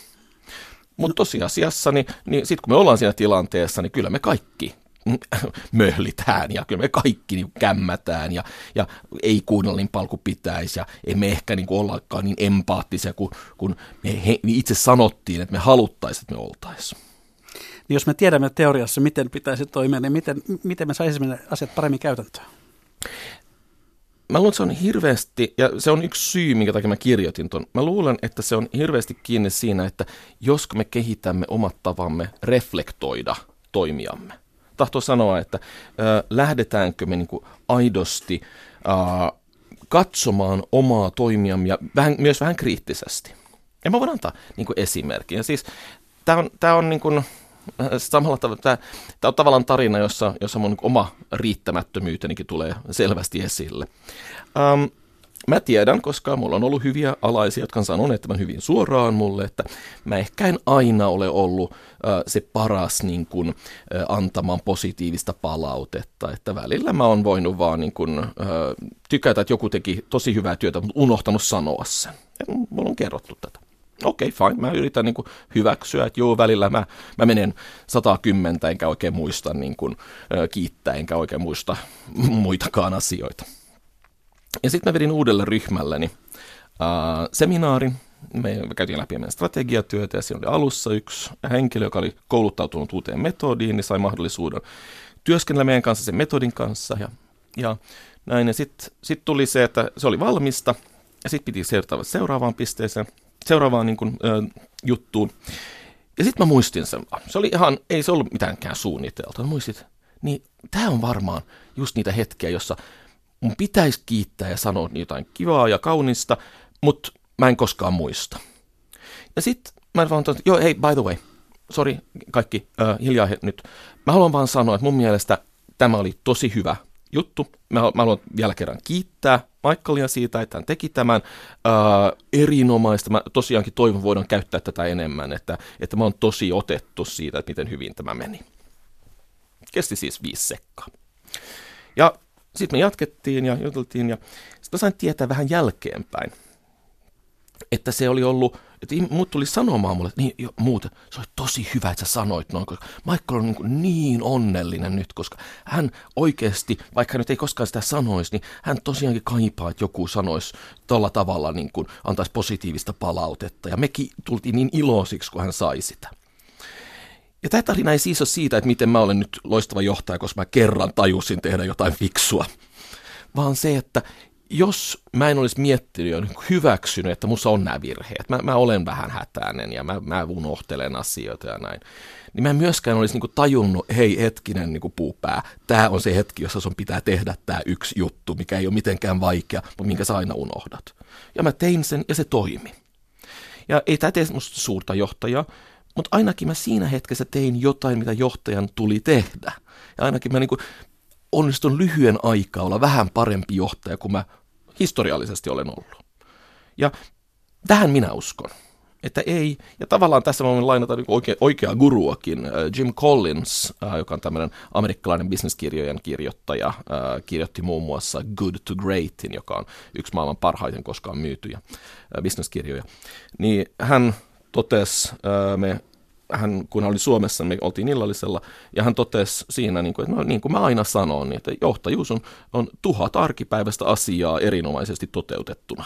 Mutta tosiasiassa, niin, niin sitten kun me ollaan siinä tilanteessa, niin kyllä me kaikki (laughs) möhlitään ja kyllä me kaikki niin kämmätään ja, ja ei kuunnella niin paljon kuin pitäisi ja emme ehkä niin ollakaan niin empaattisia kuin, kun me he, itse sanottiin, että me haluttaisiin, että me oltaisiin. Niin jos me tiedämme teoriassa, miten pitäisi toimia, niin miten, miten me saisimme asiat paremmin käytäntöön? Mä luulen, että se on hirveästi, ja se on yksi syy, minkä takia mä kirjoitin ton. Mä luulen, että se on hirveästi kiinni siinä, että jos me kehitämme omat tavamme reflektoida toimiamme tahtoo sanoa, että äh, lähdetäänkö me niin kuin aidosti äh, katsomaan omaa toimiamme ja vähän, myös vähän kriittisesti. Ja mä voin antaa niin kuin esimerkin. Ja siis tämä on, tää on niin kuin, samalla tavalla, tämä, tämä on tavallaan tarina, jossa, jossa mun niin oma riittämättömyytenikin tulee selvästi esille. Um, Mä tiedän, koska mulla on ollut hyviä alaisia, jotka on sanonut tämän hyvin suoraan mulle, että mä ehkä en aina ole ollut äh, se paras niin kun, äh, antamaan positiivista palautetta, että välillä mä oon voinut vaan niin kun, äh, tykätä, että joku teki tosi hyvää työtä, mutta unohtanut sanoa sen. Mulla on kerrottu tätä. Okei, okay, fine. Mä yritän niin kuin, hyväksyä, että joo, välillä mä, mä menen 110 enkä oikein muista niin kuin, kiittää, enkä oikein muista (laughs) muitakaan asioita. Ja sitten mä vedin uudelle ryhmälleni uh, seminaarin. Me, käytiin läpi meidän strategiatyötä ja siinä oli alussa yksi henkilö, joka oli kouluttautunut uuteen metodiin, niin sai mahdollisuuden työskennellä meidän kanssa sen metodin kanssa ja, ja näin. Ja sitten sit tuli se, että se oli valmista ja sitten piti seurata seuraavaan pisteeseen, seuraavaan niin kun, ö, juttuun. Ja sitten mä muistin sen. Se oli ihan, ei se ollut mitäänkään suunniteltu. Mä muistin, niin tämä on varmaan just niitä hetkiä, jossa mun pitäisi kiittää ja sanoa jotain kivaa ja kaunista, mutta mä en koskaan muista. Ja sitten mä vaan että joo, hei, by the way, sorry kaikki, äh, hiljaa he, nyt. Mä haluan vaan sanoa, että mun mielestä tämä oli tosi hyvä juttu. Mä, mä haluan vielä kerran kiittää Michaelia siitä, että hän teki tämän äh, erinomaista. Mä tosiaankin toivon, voidaan käyttää tätä enemmän, että, että mä oon tosi otettu siitä, että miten hyvin tämä meni. Kesti siis viisi sekkaa. Ja sitten me jatkettiin ja juteltiin ja sitten sain tietää vähän jälkeenpäin, että se oli ollut, että muut tuli sanomaan mulle, että niin, jo, muuta, se oli tosi hyvä, että sä sanoit noin, koska Michael on niin, niin onnellinen nyt, koska hän oikeasti, vaikka hän nyt ei koskaan sitä sanoisi, niin hän tosiaankin kaipaa, että joku sanoisi tuolla tavalla, niin kuin antaisi positiivista palautetta. Ja mekin tultiin niin iloisiksi, kun hän sai sitä. Ja tämä tarina ei siis ole siitä, että miten mä olen nyt loistava johtaja, koska mä kerran tajusin tehdä jotain fiksua, vaan se, että jos mä en olisi miettinyt ja hyväksynyt, että mussa on nämä virheet, mä, mä olen vähän hätäinen ja mä, mä unohtelen asioita ja näin, niin mä en myöskään olisi niin tajunnut, hei hetkinen niin puupää, tämä on se hetki, jossa sun pitää tehdä tämä yksi juttu, mikä ei ole mitenkään vaikea, mutta minkä sä aina unohdat. Ja mä tein sen ja se toimi. Ja ei tämä tee musta suurta johtajaa, mutta ainakin mä siinä hetkessä tein jotain, mitä johtajan tuli tehdä. Ja ainakin mä niin kuin onnistun lyhyen aikaa olla vähän parempi johtaja kuin mä historiallisesti olen ollut. Ja tähän minä uskon. Että ei, ja tavallaan tässä voin lainata niin oikea, oikeaa guruakin, äh, Jim Collins, äh, joka on tämmöinen amerikkalainen bisneskirjojen kirjoittaja, äh, kirjoitti muun muassa Good to Greatin, joka on yksi maailman parhaiten koskaan myytyjä bisneskirjoja. Niin hän totesi, me hän, kun hän oli Suomessa, me oltiin illallisella, ja hän totesi siinä, niin kuin, että no, niin kuin mä aina sanon, niin, että johtajuus on, on tuhat arkipäiväistä asiaa erinomaisesti toteutettuna.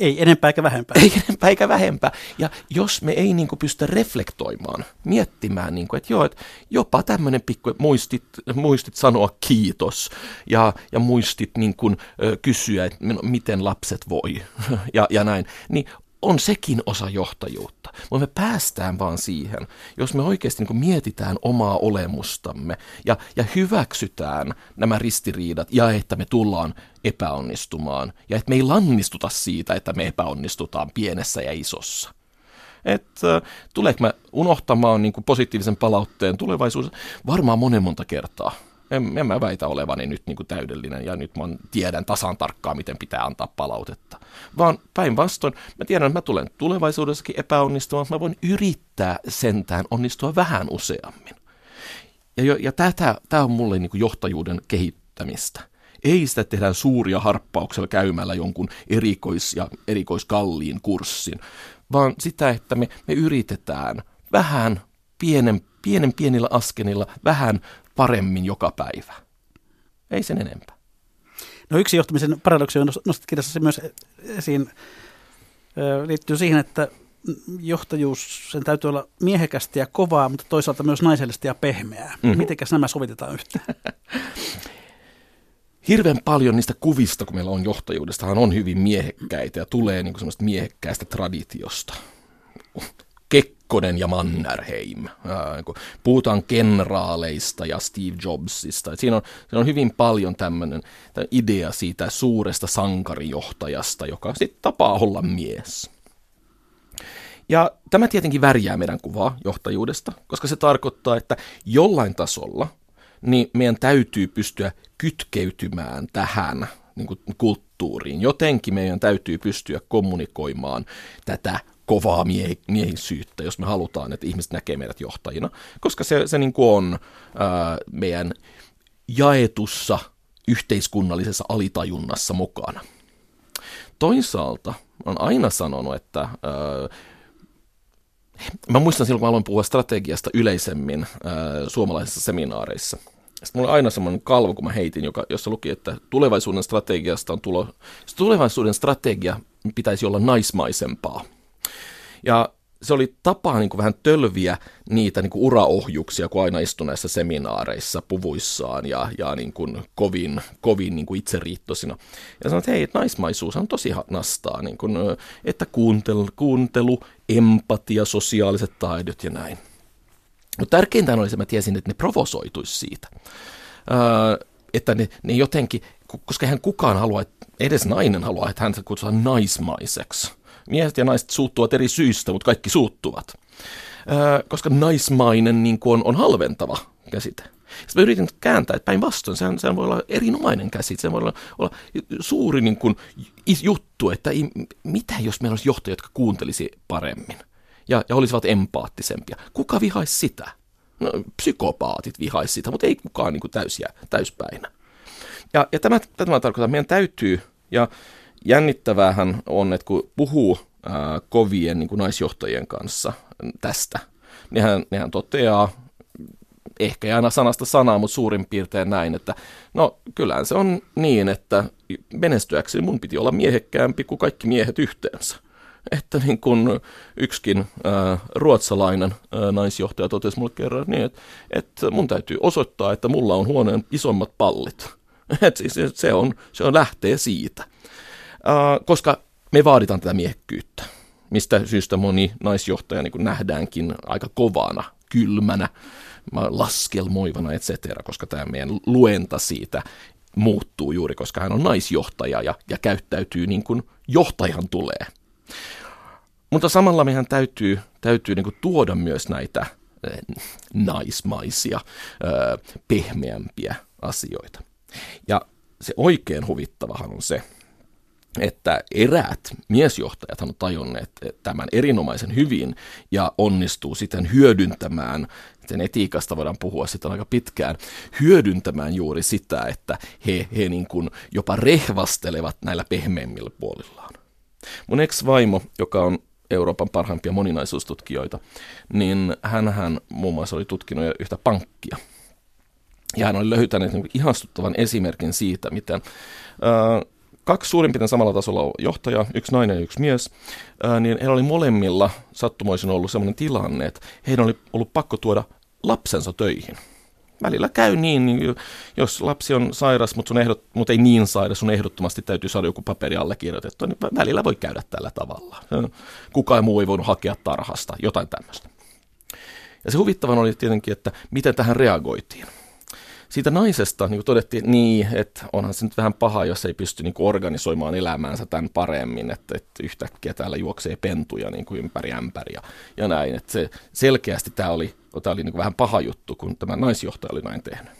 Ei enempää eikä vähempää. Ei enempää eikä vähempää. Ja jos me ei niin kuin, pysty reflektoimaan, miettimään, niin kuin, että joo, että jopa tämmöinen pikku, että muistit, muistit sanoa kiitos ja, ja muistit niin kuin, kysyä, että miten lapset voi (laughs) ja, ja näin, niin on sekin osa johtajuutta. Mutta me päästään vaan siihen, jos me oikeasti niin mietitään omaa olemustamme ja, ja hyväksytään nämä ristiriidat ja että me tullaan epäonnistumaan ja että me ei lannistuta siitä, että me epäonnistutaan pienessä ja isossa. Että tuleeko mä unohtamaan niin positiivisen palautteen tulevaisuudessa? Varmaan monen monta kertaa en, en mä väitä olevani nyt niin kuin täydellinen ja nyt mä tiedän tasan tarkkaan, miten pitää antaa palautetta. Vaan päinvastoin, mä tiedän, että mä tulen tulevaisuudessakin epäonnistumaan, mä voin yrittää sentään onnistua vähän useammin. Ja, ja tämä on mulle niin kuin johtajuuden kehittämistä. Ei sitä tehdään suuria harppauksella käymällä jonkun erikois- ja erikoiskalliin kurssin, vaan sitä, että me, me yritetään vähän pienen, pienen pienillä askenilla, vähän paremmin joka päivä. Ei sen enempää. No yksi johtamisen paradoksi on nostat kirjassa myös esiin, liittyy siihen, että johtajuus, sen täytyy olla miehekästä ja kovaa, mutta toisaalta myös naisellista ja pehmeää. Mm. Mitenkäs nämä sovitetaan yhteen? (laughs) Hirveän paljon niistä kuvista, kun meillä on johtajuudestahan on hyvin miehekkäitä ja tulee niin semmoista miehekkäästä traditiosta. Kekkonen ja Mannerheim. puhutaan kenraaleista ja Steve Jobsista. siinä, on, siinä on hyvin paljon tämmöinen idea siitä suuresta sankarijohtajasta, joka sitten tapaa olla mies. Ja tämä tietenkin värjää meidän kuvaa johtajuudesta, koska se tarkoittaa, että jollain tasolla niin meidän täytyy pystyä kytkeytymään tähän niin kulttuuriin. Jotenkin meidän täytyy pystyä kommunikoimaan tätä kovaa mie- miehisyyttä, jos me halutaan, että ihmiset näkee meidät johtajina, koska se, se niin kuin on ää, meidän jaetussa yhteiskunnallisessa alitajunnassa mukana. Toisaalta olen aina sanonut, että ää, mä muistan silloin, kun mä aloin puhua strategiasta yleisemmin ää, suomalaisissa seminaareissa. Sitten mulla oli aina semmoinen kalvo, kun mä heitin, joka, jossa luki, että tulevaisuuden strategiasta on tulo, tulevaisuuden strategia pitäisi olla naismaisempaa. Ja se oli tapa niin kuin vähän tölviä niitä niin kuin uraohjuksia, kun aina istui näissä seminaareissa puvuissaan ja, ja niin kuin kovin, kovin niin kuin itseriittosina. Ja sanoin, että hei, että naismaisuus on tosi nastaa, niin kuin, että kuuntelu, kuuntelu, empatia, sosiaaliset taidot ja näin. Mutta tärkeintä oli se, että mä tiesin, että ne provosoituisi siitä. Öö, että ne, ne jotenkin, koska hän kukaan halua, edes nainen haluaa, että häntä kutsutaan naismaiseksi Miehet ja naiset suuttuvat eri syistä, mutta kaikki suuttuvat. Koska naismainen niin kuin on, on halventava käsite. Sitten mä yritin kääntää, että päinvastoin, sehän, sehän voi olla erinomainen käsite, se voi olla, olla suuri niin kuin, juttu, että ei, mitä jos meillä olisi johtajia, jotka kuuntelisi paremmin ja, ja olisivat empaattisempia. Kuka vihaisi sitä? No, psykopaatit vihaisi sitä, mutta ei kukaan niin kuin täysiä, täyspäinä. Ja, ja tämä, tämä tarkoittaa, että meidän täytyy, ja jännittävähän on, että kun puhuu ää, kovien niin kuin naisjohtajien kanssa tästä, niin hän, niin hän toteaa, ehkä ei aina sanasta sanaa, mutta suurin piirtein näin, että no kyllähän se on niin, että menestyäkseni mun piti olla miehekkäämpi kuin kaikki miehet yhteensä. Että niin kuin yksikin ää, ruotsalainen ää, naisjohtaja totesi mulle kerran niin, että, että mun täytyy osoittaa, että mulla on huoneen isommat pallit. (laughs) Et siis se, on, se on lähtee siitä. Äh, koska me vaaditaan tätä miehekkyyttä, mistä syystä moni naisjohtaja niin nähdäänkin aika kovana, kylmänä, laskelmoivana, et cetera, koska tämä meidän luenta siitä muuttuu juuri, koska hän on naisjohtaja ja, ja käyttäytyy niin kuin johtajan tulee. Mutta samalla meidän täytyy, täytyy niin kuin tuoda myös näitä äh, naismaisia, äh, pehmeämpiä asioita. Ja se oikein huvittavahan on se, että eräät miesjohtajat on tajunneet tämän erinomaisen hyvin ja onnistuu sitten hyödyntämään, sen etiikasta voidaan puhua sitten aika pitkään, hyödyntämään juuri sitä, että he, he niin kuin jopa rehvastelevat näillä pehmeimmillä puolillaan. Mun ex-vaimo, joka on Euroopan parhaimpia moninaisuustutkijoita, niin hän muun muassa oli tutkinut yhtä pankkia. Ja hän oli löytänyt ihastuttavan esimerkin siitä, miten ää, kaksi suurin piirtein samalla tasolla johtaja, yksi nainen ja yksi mies, niin heillä oli molemmilla sattumoisin ollut sellainen tilanne, että heidän oli ollut pakko tuoda lapsensa töihin – välillä käy niin, niin jos lapsi on sairas, mutta, sun ehdot, mutta ei niin sairas, sun ehdottomasti täytyy saada joku paperi allekirjoitettu, niin välillä voi käydä tällä tavalla. Kukaan muu ei voinut hakea tarhasta, jotain tämmöistä. Ja se huvittavan oli tietenkin, että miten tähän reagoitiin. Siitä naisesta niin todettiin niin, että onhan se nyt vähän paha, jos ei pysty niin kuin organisoimaan elämäänsä tämän paremmin, että, että yhtäkkiä täällä juoksee pentuja niin kuin ympäri ämpäri ja, ja näin. Että se, selkeästi tämä oli, tämä oli niin kuin vähän paha juttu, kun tämä naisjohtaja oli näin tehnyt.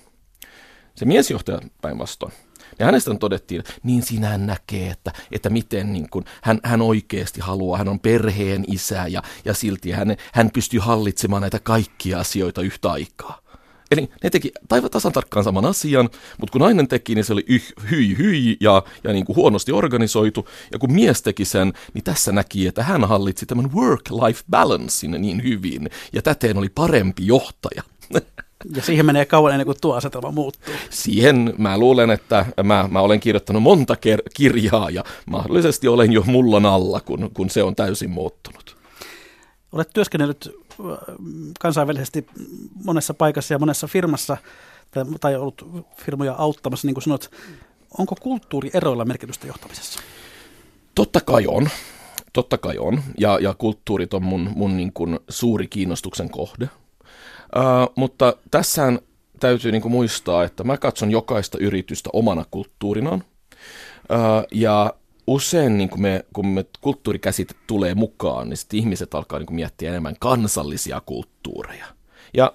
Se miesjohtaja päinvastoin. Ja hänestä todettiin, niin sinä näkee, että, että miten niin kuin, hän, hän oikeasti haluaa, hän on perheen isä ja, ja silti hän, hän pystyy hallitsemaan näitä kaikkia asioita yhtä aikaa. Eli ne teki taiva tasan tarkkaan saman asian, mutta kun nainen teki, niin se oli yh, hyi hyi ja, ja niin kuin huonosti organisoitu. Ja kun mies teki sen, niin tässä näki, että hän hallitsi tämän work-life balancein niin hyvin. Ja täten oli parempi johtaja. Ja siihen menee kauan ennen kuin tuo asetelma muuttuu. Siihen mä luulen, että mä, mä olen kirjoittanut monta ker- kirjaa ja mahdollisesti olen jo mullan alla, kun, kun se on täysin muuttunut. Olet työskennellyt kansainvälisesti monessa paikassa ja monessa firmassa tai, ollut firmoja auttamassa, niin kuin sanot. Onko kulttuurieroilla merkitystä johtamisessa? Totta kai on. Totta kai on. Ja, ja kulttuurit on mun, mun niin kuin suuri kiinnostuksen kohde. Uh, mutta tässä täytyy niin kuin muistaa, että mä katson jokaista yritystä omana kulttuurinaan. Uh, ja usein niin kun, me, kun me kulttuurikäsite tulee mukaan, niin ihmiset alkaa niin miettiä enemmän kansallisia kulttuureja. Ja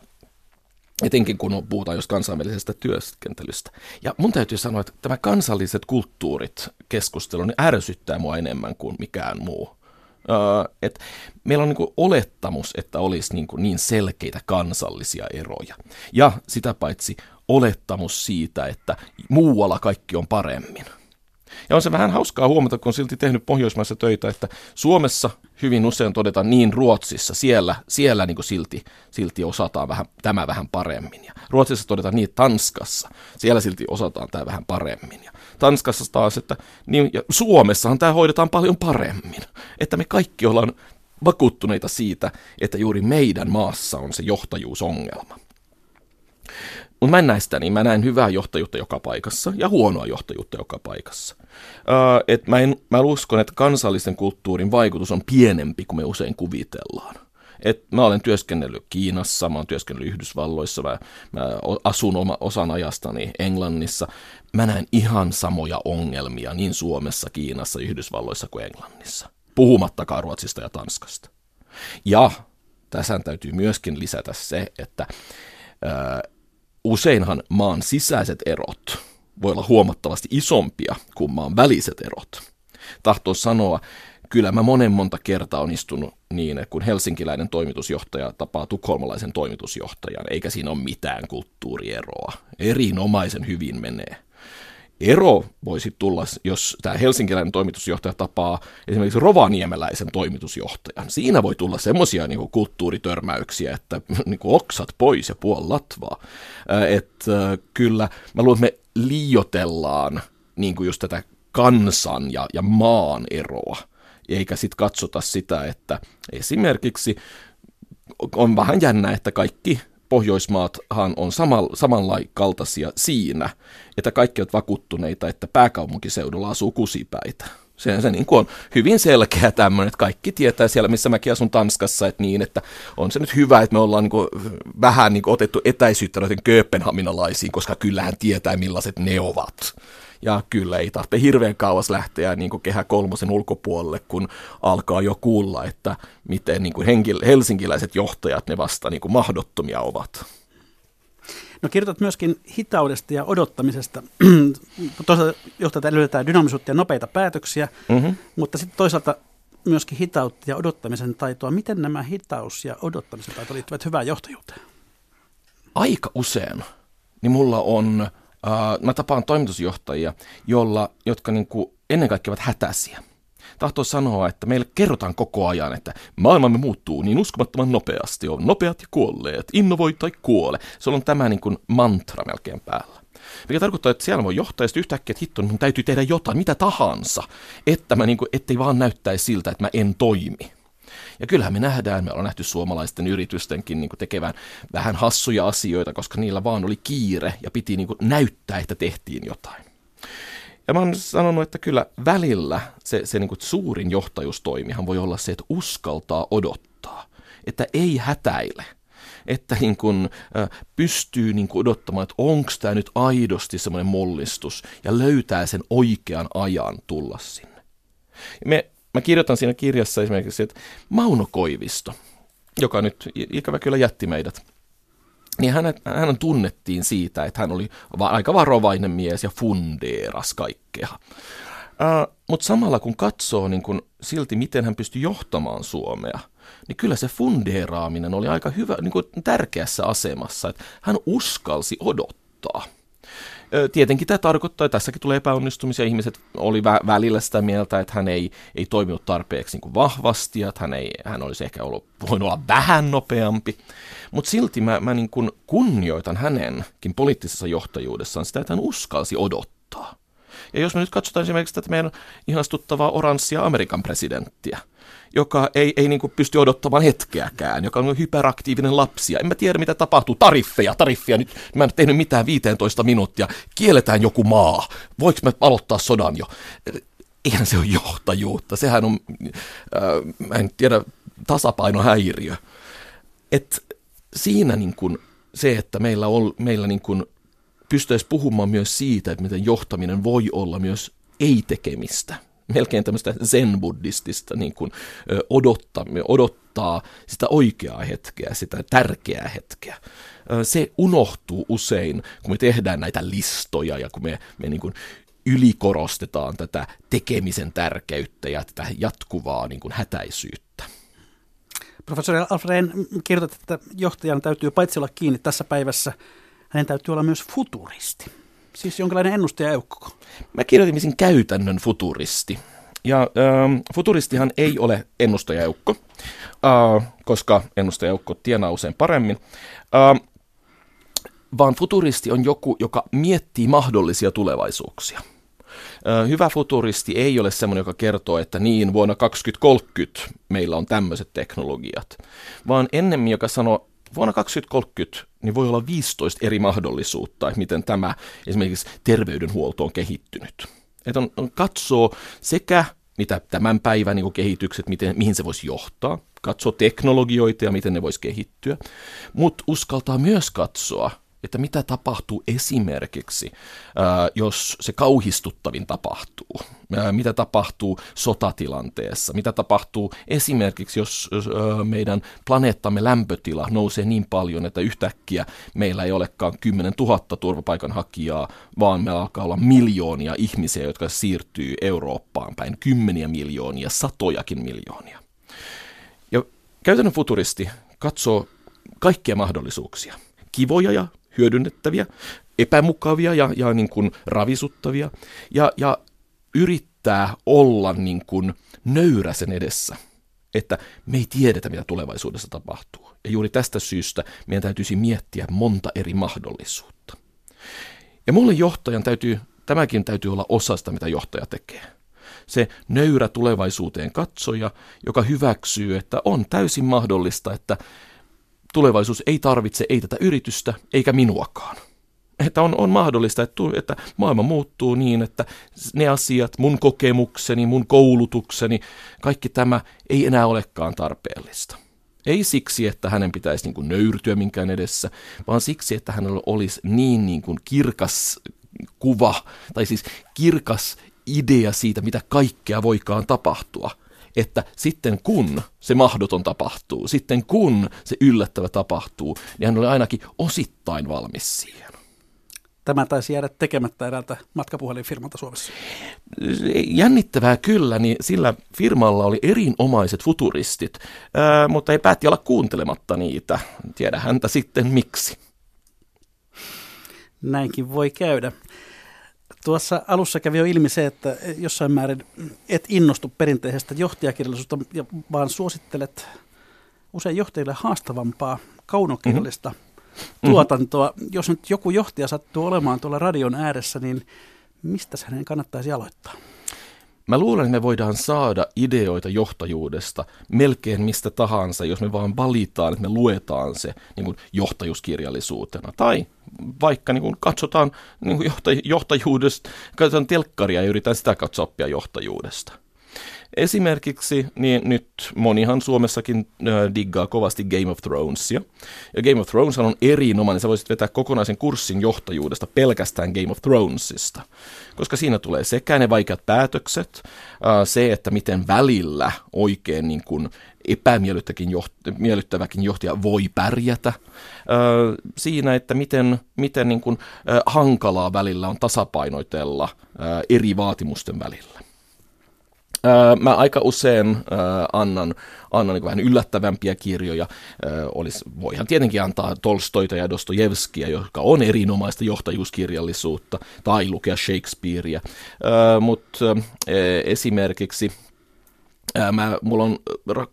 etenkin kun puhutaan jos kansainvälisestä työskentelystä. Ja mun täytyy sanoa, että tämä kansalliset kulttuurit keskustelu niin ärsyttää mua enemmän kuin mikään muu. Uh, et meillä on niin olettamus, että olisi niin, niin selkeitä kansallisia eroja. Ja sitä paitsi olettamus siitä, että muualla kaikki on paremmin. Ja on se vähän hauskaa huomata, kun on silti tehnyt Pohjoismaissa töitä, että Suomessa hyvin usein todetaan niin Ruotsissa, siellä, siellä niin silti, silti osataan vähän, tämä vähän paremmin. Ja Ruotsissa todetaan niin Tanskassa, siellä silti osataan tämä vähän paremmin. Ja Tanskassa taas, että niin, ja Suomessahan tämä hoidetaan paljon paremmin. Että me kaikki ollaan vakuuttuneita siitä, että juuri meidän maassa on se johtajuusongelma. Mutta mä en näe sitä niin. Mä näen hyvää johtajuutta joka paikassa ja huonoa johtajuutta joka paikassa. Uh, et mä, en, mä uskon, että kansallisen kulttuurin vaikutus on pienempi kuin me usein kuvitellaan. Et mä olen työskennellyt Kiinassa, mä olen työskennellyt Yhdysvalloissa, mä, mä asun oma, osan ajastani Englannissa. Mä näen ihan samoja ongelmia niin Suomessa, Kiinassa, Yhdysvalloissa kuin Englannissa. Puhumattakaan Ruotsista ja Tanskasta. Ja tässä täytyy myöskin lisätä se, että uh, useinhan maan sisäiset erot voi olla huomattavasti isompia kuin maan väliset erot. Tahtoo sanoa, kyllä mä monen monta kertaa on istunut niin, että kun helsinkiläinen toimitusjohtaja tapaa tukholmalaisen toimitusjohtajan, eikä siinä ole mitään kulttuurieroa. Erinomaisen hyvin menee ero voisi tulla, jos tämä helsinkiläinen toimitusjohtaja tapaa esimerkiksi rovaniemeläisen toimitusjohtajan. Siinä voi tulla semmoisia niin kulttuuritörmäyksiä, että (laughs) niin kuin oksat pois ja puol latvaa. Että kyllä, mä luulen, että me liiotellaan niin kuin just tätä kansan ja, ja maan eroa, eikä sitten katsota sitä, että esimerkiksi on vähän jännä, että kaikki Pohjoismaathan on samankaltaisia siinä, että kaikki ovat vakuuttuneita, että pääkaupunkiseudulla asuu kusipäitä. Se, se niin on hyvin selkeä tämmöinen, että kaikki tietää siellä, missä mäkin asun Tanskassa, että niin, että on se nyt hyvä, että me ollaan niin kuin vähän niin kuin otettu etäisyyttä noiden kööpenhaminalaisiin, koska kyllähän tietää, millaiset ne ovat. Ja kyllä ei tarvitse hirveän kauas lähteä niin kuin kehä kolmosen ulkopuolelle, kun alkaa jo kuulla, että miten niin kuin helsinkiläiset johtajat ne vasta niin kuin mahdottomia ovat. No kirjoitat myöskin hitaudesta ja odottamisesta. (clears throat) toisaalta johtajat edellytetään dynaamisuutta ja nopeita päätöksiä, mm-hmm. mutta sitten toisaalta myöskin hitautta ja odottamisen taitoa. Miten nämä hitaus- ja odottamisen taito liittyvät hyvään johtajuuteen? Aika usein. Niin mulla on Uh, mä tapaan toimitusjohtajia, jolla, jotka niin kuin ennen kaikkea ovat hätäisiä. tahtoo sanoa, että meille kerrotaan koko ajan, että maailmamme muuttuu niin uskomattoman nopeasti, on nopeat ja kuolleet, innovoi tai kuole. Se on tämä niin kuin mantra melkein päällä. Mikä tarkoittaa, että siellä voi johtaa ja yhtäkkiä, että hitto, mun täytyy tehdä jotain, mitä tahansa, että mä niin kuin, ettei vaan näyttäisi siltä, että mä en toimi. Ja kyllähän me nähdään, me ollaan nähty suomalaisten yritystenkin niin tekevän vähän hassuja asioita, koska niillä vaan oli kiire ja piti niin näyttää, että tehtiin jotain. Ja mä oon sanonut, että kyllä välillä se, se niin suurin johtajuustoimihan voi olla se, että uskaltaa odottaa, että ei hätäile – että niin kuin, äh, pystyy niin kuin odottamaan, että onko tämä nyt aidosti semmoinen mollistus ja löytää sen oikean ajan tulla sinne. Me, mä kirjoitan siinä kirjassa esimerkiksi, että Mauno Koivisto, joka nyt ikävä kyllä jätti meidät, niin hänet, hän tunnettiin siitä, että hän oli aika varovainen mies ja fundeeras kaikkea. Uh, Mutta samalla kun katsoo niin kun silti, miten hän pystyi johtamaan Suomea, niin kyllä se fundeeraaminen oli aika hyvä, niin kuin tärkeässä asemassa, että hän uskalsi odottaa. Tietenkin tämä tarkoittaa, että tässäkin tulee epäonnistumisia. Ihmiset oli vä- välillä sitä mieltä, että hän ei, ei toiminut tarpeeksi niin kuin vahvasti, että hän, ei, hän olisi ehkä ollut, voinut olla vähän nopeampi. Mutta silti mä, mä niin kuin kunnioitan hänenkin poliittisessa johtajuudessaan sitä, että hän uskalsi odottaa. Ja jos me nyt katsotaan esimerkiksi tätä meidän ihastuttavaa oranssia Amerikan presidenttiä, joka ei, ei niin kuin pysty odottamaan hetkeäkään, joka on hyperaktiivinen lapsi. En mä tiedä, mitä tapahtuu. Tariffeja, tariffeja. Nyt mä en tehnyt mitään 15 minuuttia. Kielletään joku maa. Voiko me aloittaa sodan jo? Eihän se ole johtajuutta. Sehän on, äh, mä en tiedä, tasapainohäiriö. Et siinä niin kuin se, että meillä, on, meillä niin kuin pystyisi puhumaan myös siitä, että miten johtaminen voi olla myös ei-tekemistä – melkein tämmöistä zen-buddhistista niin kuin, odottaa, odottaa sitä oikeaa hetkeä, sitä tärkeää hetkeä. Se unohtuu usein, kun me tehdään näitä listoja ja kun me, me niin kuin ylikorostetaan tätä tekemisen tärkeyttä ja tätä jatkuvaa niin kuin hätäisyyttä. Professori Alfred, kirjoitat, että johtajan täytyy paitsi olla kiinni tässä päivässä, hänen täytyy olla myös futuristi. Siis jonkinlainen ennustajaeukko. Mä kirjoitin käytännön futuristi. Ja ähm, futuristihan ei ole ennustajaeukko, äh, koska ennustajaeukko tienaa usein paremmin. Äh, vaan futuristi on joku, joka miettii mahdollisia tulevaisuuksia. Äh, hyvä futuristi ei ole sellainen, joka kertoo, että niin, vuonna 2030 meillä on tämmöiset teknologiat, vaan ennemmin, joka sanoo, vuonna 2030 niin voi olla 15 eri mahdollisuutta, että miten tämä esimerkiksi terveydenhuolto on kehittynyt. Että on, on katsoo sekä mitä tämän päivän niin kehitykset, miten, mihin se voisi johtaa, katsoo teknologioita ja miten ne voisi kehittyä, mutta uskaltaa myös katsoa että mitä tapahtuu esimerkiksi, jos se kauhistuttavin tapahtuu, mitä tapahtuu sotatilanteessa, mitä tapahtuu esimerkiksi, jos meidän planeettamme lämpötila nousee niin paljon, että yhtäkkiä meillä ei olekaan 10 000 turvapaikanhakijaa, vaan meillä alkaa olla miljoonia ihmisiä, jotka siirtyy Eurooppaan päin, kymmeniä miljoonia, satojakin miljoonia. Ja käytännön futuristi katsoo kaikkia mahdollisuuksia, kivoja ja hyödynnettäviä, epämukavia ja, ja niin kuin ravisuttavia, ja, ja yrittää olla niin kuin nöyrä sen edessä, että me ei tiedetä, mitä tulevaisuudessa tapahtuu. Ja juuri tästä syystä meidän täytyisi miettiä monta eri mahdollisuutta. Ja mulle johtajan täytyy, tämäkin täytyy olla osa sitä, mitä johtaja tekee. Se nöyrä tulevaisuuteen katsoja, joka hyväksyy, että on täysin mahdollista, että tulevaisuus ei tarvitse ei tätä yritystä eikä minuakaan. Että on, on mahdollista, että, että maailma muuttuu niin, että ne asiat, mun kokemukseni, mun koulutukseni, kaikki tämä ei enää olekaan tarpeellista. Ei siksi, että hänen pitäisi niin kuin nöyrtyä minkään edessä, vaan siksi, että hänellä olisi niin, niin kuin kirkas kuva, tai siis kirkas idea siitä, mitä kaikkea voikaan tapahtua – että sitten kun se mahdoton tapahtuu, sitten kun se yllättävä tapahtuu, niin hän oli ainakin osittain valmis siihen. Tämä taisi jäädä tekemättä eräältä matkapuhelinfirmalta Suomessa. Jännittävää kyllä, niin sillä firmalla oli erinomaiset futuristit, ää, mutta ei päätti olla kuuntelematta niitä. Tiedä häntä sitten miksi. Näinkin voi käydä. Tuossa alussa kävi jo ilmi se, että jossain määrin et innostu perinteisestä johtajakirjallisuudesta, vaan suosittelet usein johtajille haastavampaa kaunokirjallista mm-hmm. tuotantoa. Jos nyt joku johtaja sattuu olemaan tuolla radion ääressä, niin mistä hänen kannattaisi aloittaa? Mä luulen, että me voidaan saada ideoita johtajuudesta melkein mistä tahansa, jos me vaan valitaan, että me luetaan se niin kuin johtajuuskirjallisuutena. Tai vaikka niin kuin katsotaan niin kuin johtajuudesta, katsotaan telkkaria ja yritetään sitä katsoa oppia johtajuudesta. Esimerkiksi niin nyt monihan Suomessakin diggaa kovasti Game of Thronesia. Ja Game of Thrones on erinomainen. Sä voisit vetää kokonaisen kurssin johtajuudesta pelkästään Game of Thronesista. Koska siinä tulee sekä ne vaikeat päätökset, se, että miten välillä oikein niin kuin epämiellyttäväkin johtaja voi pärjätä. Äh, siinä, että miten, miten niin kuin, hankalaa välillä on tasapainoitella eri vaatimusten välillä. Mä aika usein annan, annan niin vähän yllättävämpiä kirjoja. Olis, voihan tietenkin antaa Tolstoita ja Dostojevskia, joka on erinomaista johtajuuskirjallisuutta, tai lukea Shakespearea. Mutta öö, esimerkiksi Mä, mulla on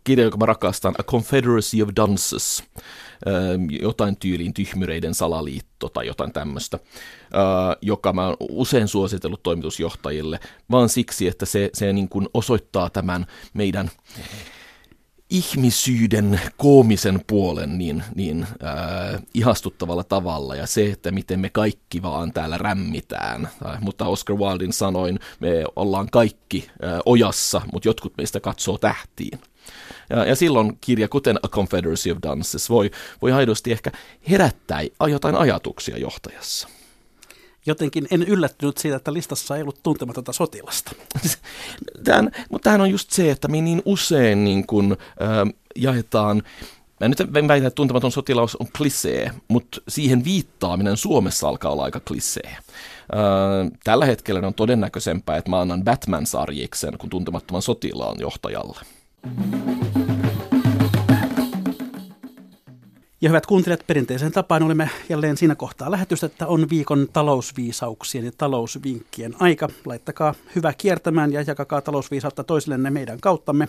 kirja, joka mä rakastan, A Confederacy of Dunces, jotain tyyliin tyhmyreiden salaliitto tai jotain tämmöistä, joka mä oon usein suositellut toimitusjohtajille, vaan siksi, että se, se niin kuin osoittaa tämän meidän ihmisyyden koomisen puolen niin, niin äh, ihastuttavalla tavalla ja se, että miten me kaikki vaan täällä rämmitään. Äh, mutta Oscar Wildin sanoin, me ollaan kaikki äh, ojassa, mutta jotkut meistä katsoo tähtiin. Ja, ja silloin kirja, kuten A Confederacy of Dances, voi, voi aidosti ehkä herättää jotain ajatuksia johtajassa jotenkin en yllättynyt siitä, että listassa ei ollut tuntematonta sotilasta. (laughs) Tämän, mutta tämähän on just se, että me niin usein niin kuin, äh, jaetaan Mä nyt en väitä, että tuntematon sotilaus on klisee, mutta siihen viittaaminen Suomessa alkaa olla aika klisee. tällä hetkellä on todennäköisempää, että mä annan Batman-sarjiksen kuin tuntemattoman sotilaan johtajalle. Ja hyvät kuuntelijat, perinteisen tapaan olemme jälleen siinä kohtaa lähetystä, että on viikon talousviisauksien ja talousvinkkien aika. Laittakaa hyvä kiertämään ja jakakaa talousviisautta toisillenne meidän kauttamme.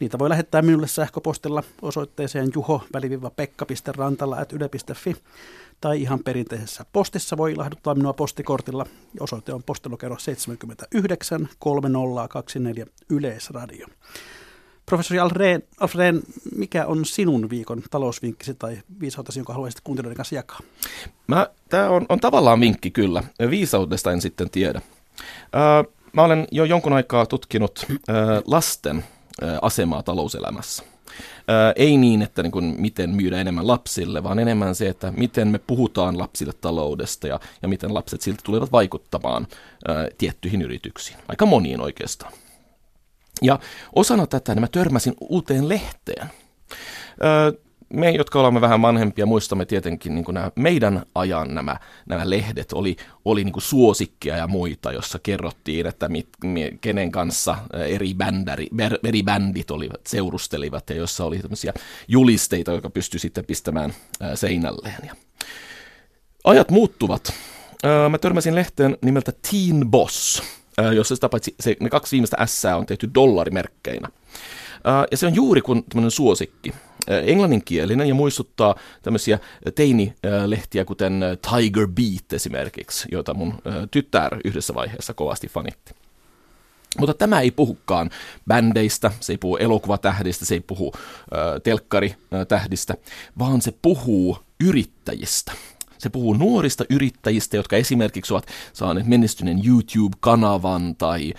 Niitä voi lähettää minulle sähköpostilla osoitteeseen juho-pekka.rantala.yle.fi tai ihan perinteisessä postissa voi ilahduttaa minua postikortilla. Osoite on postilokero 79 3024 Yleisradio. Professori Alfred, Alfred, mikä on sinun viikon talousvinkkisi tai viisautesi, jonka haluaisit kuuntelijoiden kanssa jakaa? Tämä on, on tavallaan vinkki kyllä. Viisaudesta en sitten tiedä. Äh, mä olen jo jonkun aikaa tutkinut äh, lasten äh, asemaa talouselämässä. Ää, ei niin, että niin kuin, miten myydä enemmän lapsille, vaan enemmän se, että miten me puhutaan lapsille taloudesta ja, ja miten lapset siltä tulevat vaikuttamaan ää, tiettyihin yrityksiin. Aika moniin oikeastaan. Ja osana tätä niin mä törmäsin uuteen lehteen. me, jotka olemme vähän vanhempia, muistamme tietenkin niin nämä meidän ajan nämä, nämä lehdet oli, oli niin suosikkia ja muita, jossa kerrottiin, että mit, kenen kanssa eri, bändäri, eri bändit olivat, seurustelivat ja jossa oli tämmöisiä julisteita, jotka pystyi sitten pistämään seinälleen. Ja ajat muuttuvat. Mä törmäsin lehteen nimeltä Teen Boss – jossa sitä paitsi se, ne kaksi viimeistä S on tehty dollarimerkkeinä. Ja se on juuri kuin tämmöinen suosikki. Englanninkielinen ja muistuttaa tämmöisiä teinilehtiä, kuten Tiger Beat esimerkiksi, joita mun tytär yhdessä vaiheessa kovasti fanitti. Mutta tämä ei puhukaan bändeistä, se ei puhu elokuvatähdistä, se ei puhu äh, telkkaritähdistä, vaan se puhuu yrittäjistä. Se puhuu nuorista yrittäjistä, jotka esimerkiksi ovat saaneet menestyneen YouTube-kanavan tai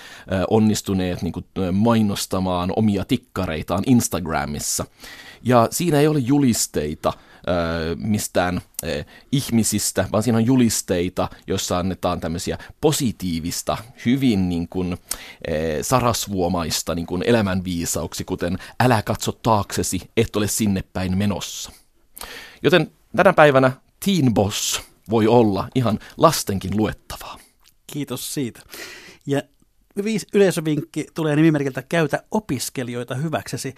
onnistuneet niin kuin, mainostamaan omia tikkareitaan Instagramissa. Ja siinä ei ole julisteita mistään ihmisistä, vaan siinä on julisteita, joissa annetaan tämmöisiä positiivista, hyvin niin kuin, sarasvuomaista niin kuin elämänviisauksi, kuten älä katso taaksesi, et ole sinne päin menossa. Joten tänä päivänä Teen Boss voi olla ihan lastenkin luettavaa. Kiitos siitä. Ja viisi yleisövinkki tulee nimimerkiltä Käytä opiskelijoita hyväksesi.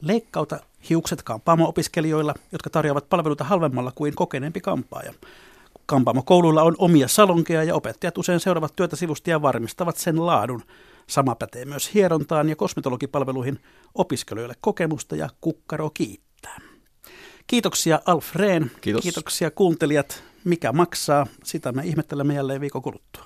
Leikkauta hiukset kampaamo-opiskelijoilla, jotka tarjoavat palveluita halvemmalla kuin kokeneempi kampaaja. Kampaamokouluilla on omia salonkeja ja opettajat usein seuraavat työtä sivusta ja varmistavat sen laadun. Sama pätee myös hierontaan ja kosmetologipalveluihin opiskelijoille kokemusta ja kukkaro kiittää. Kiitoksia Alf Rehn. Kiitos. Kiitoksia kuuntelijat. Mikä maksaa? Sitä me ihmettelemme jälleen viikon kuluttua.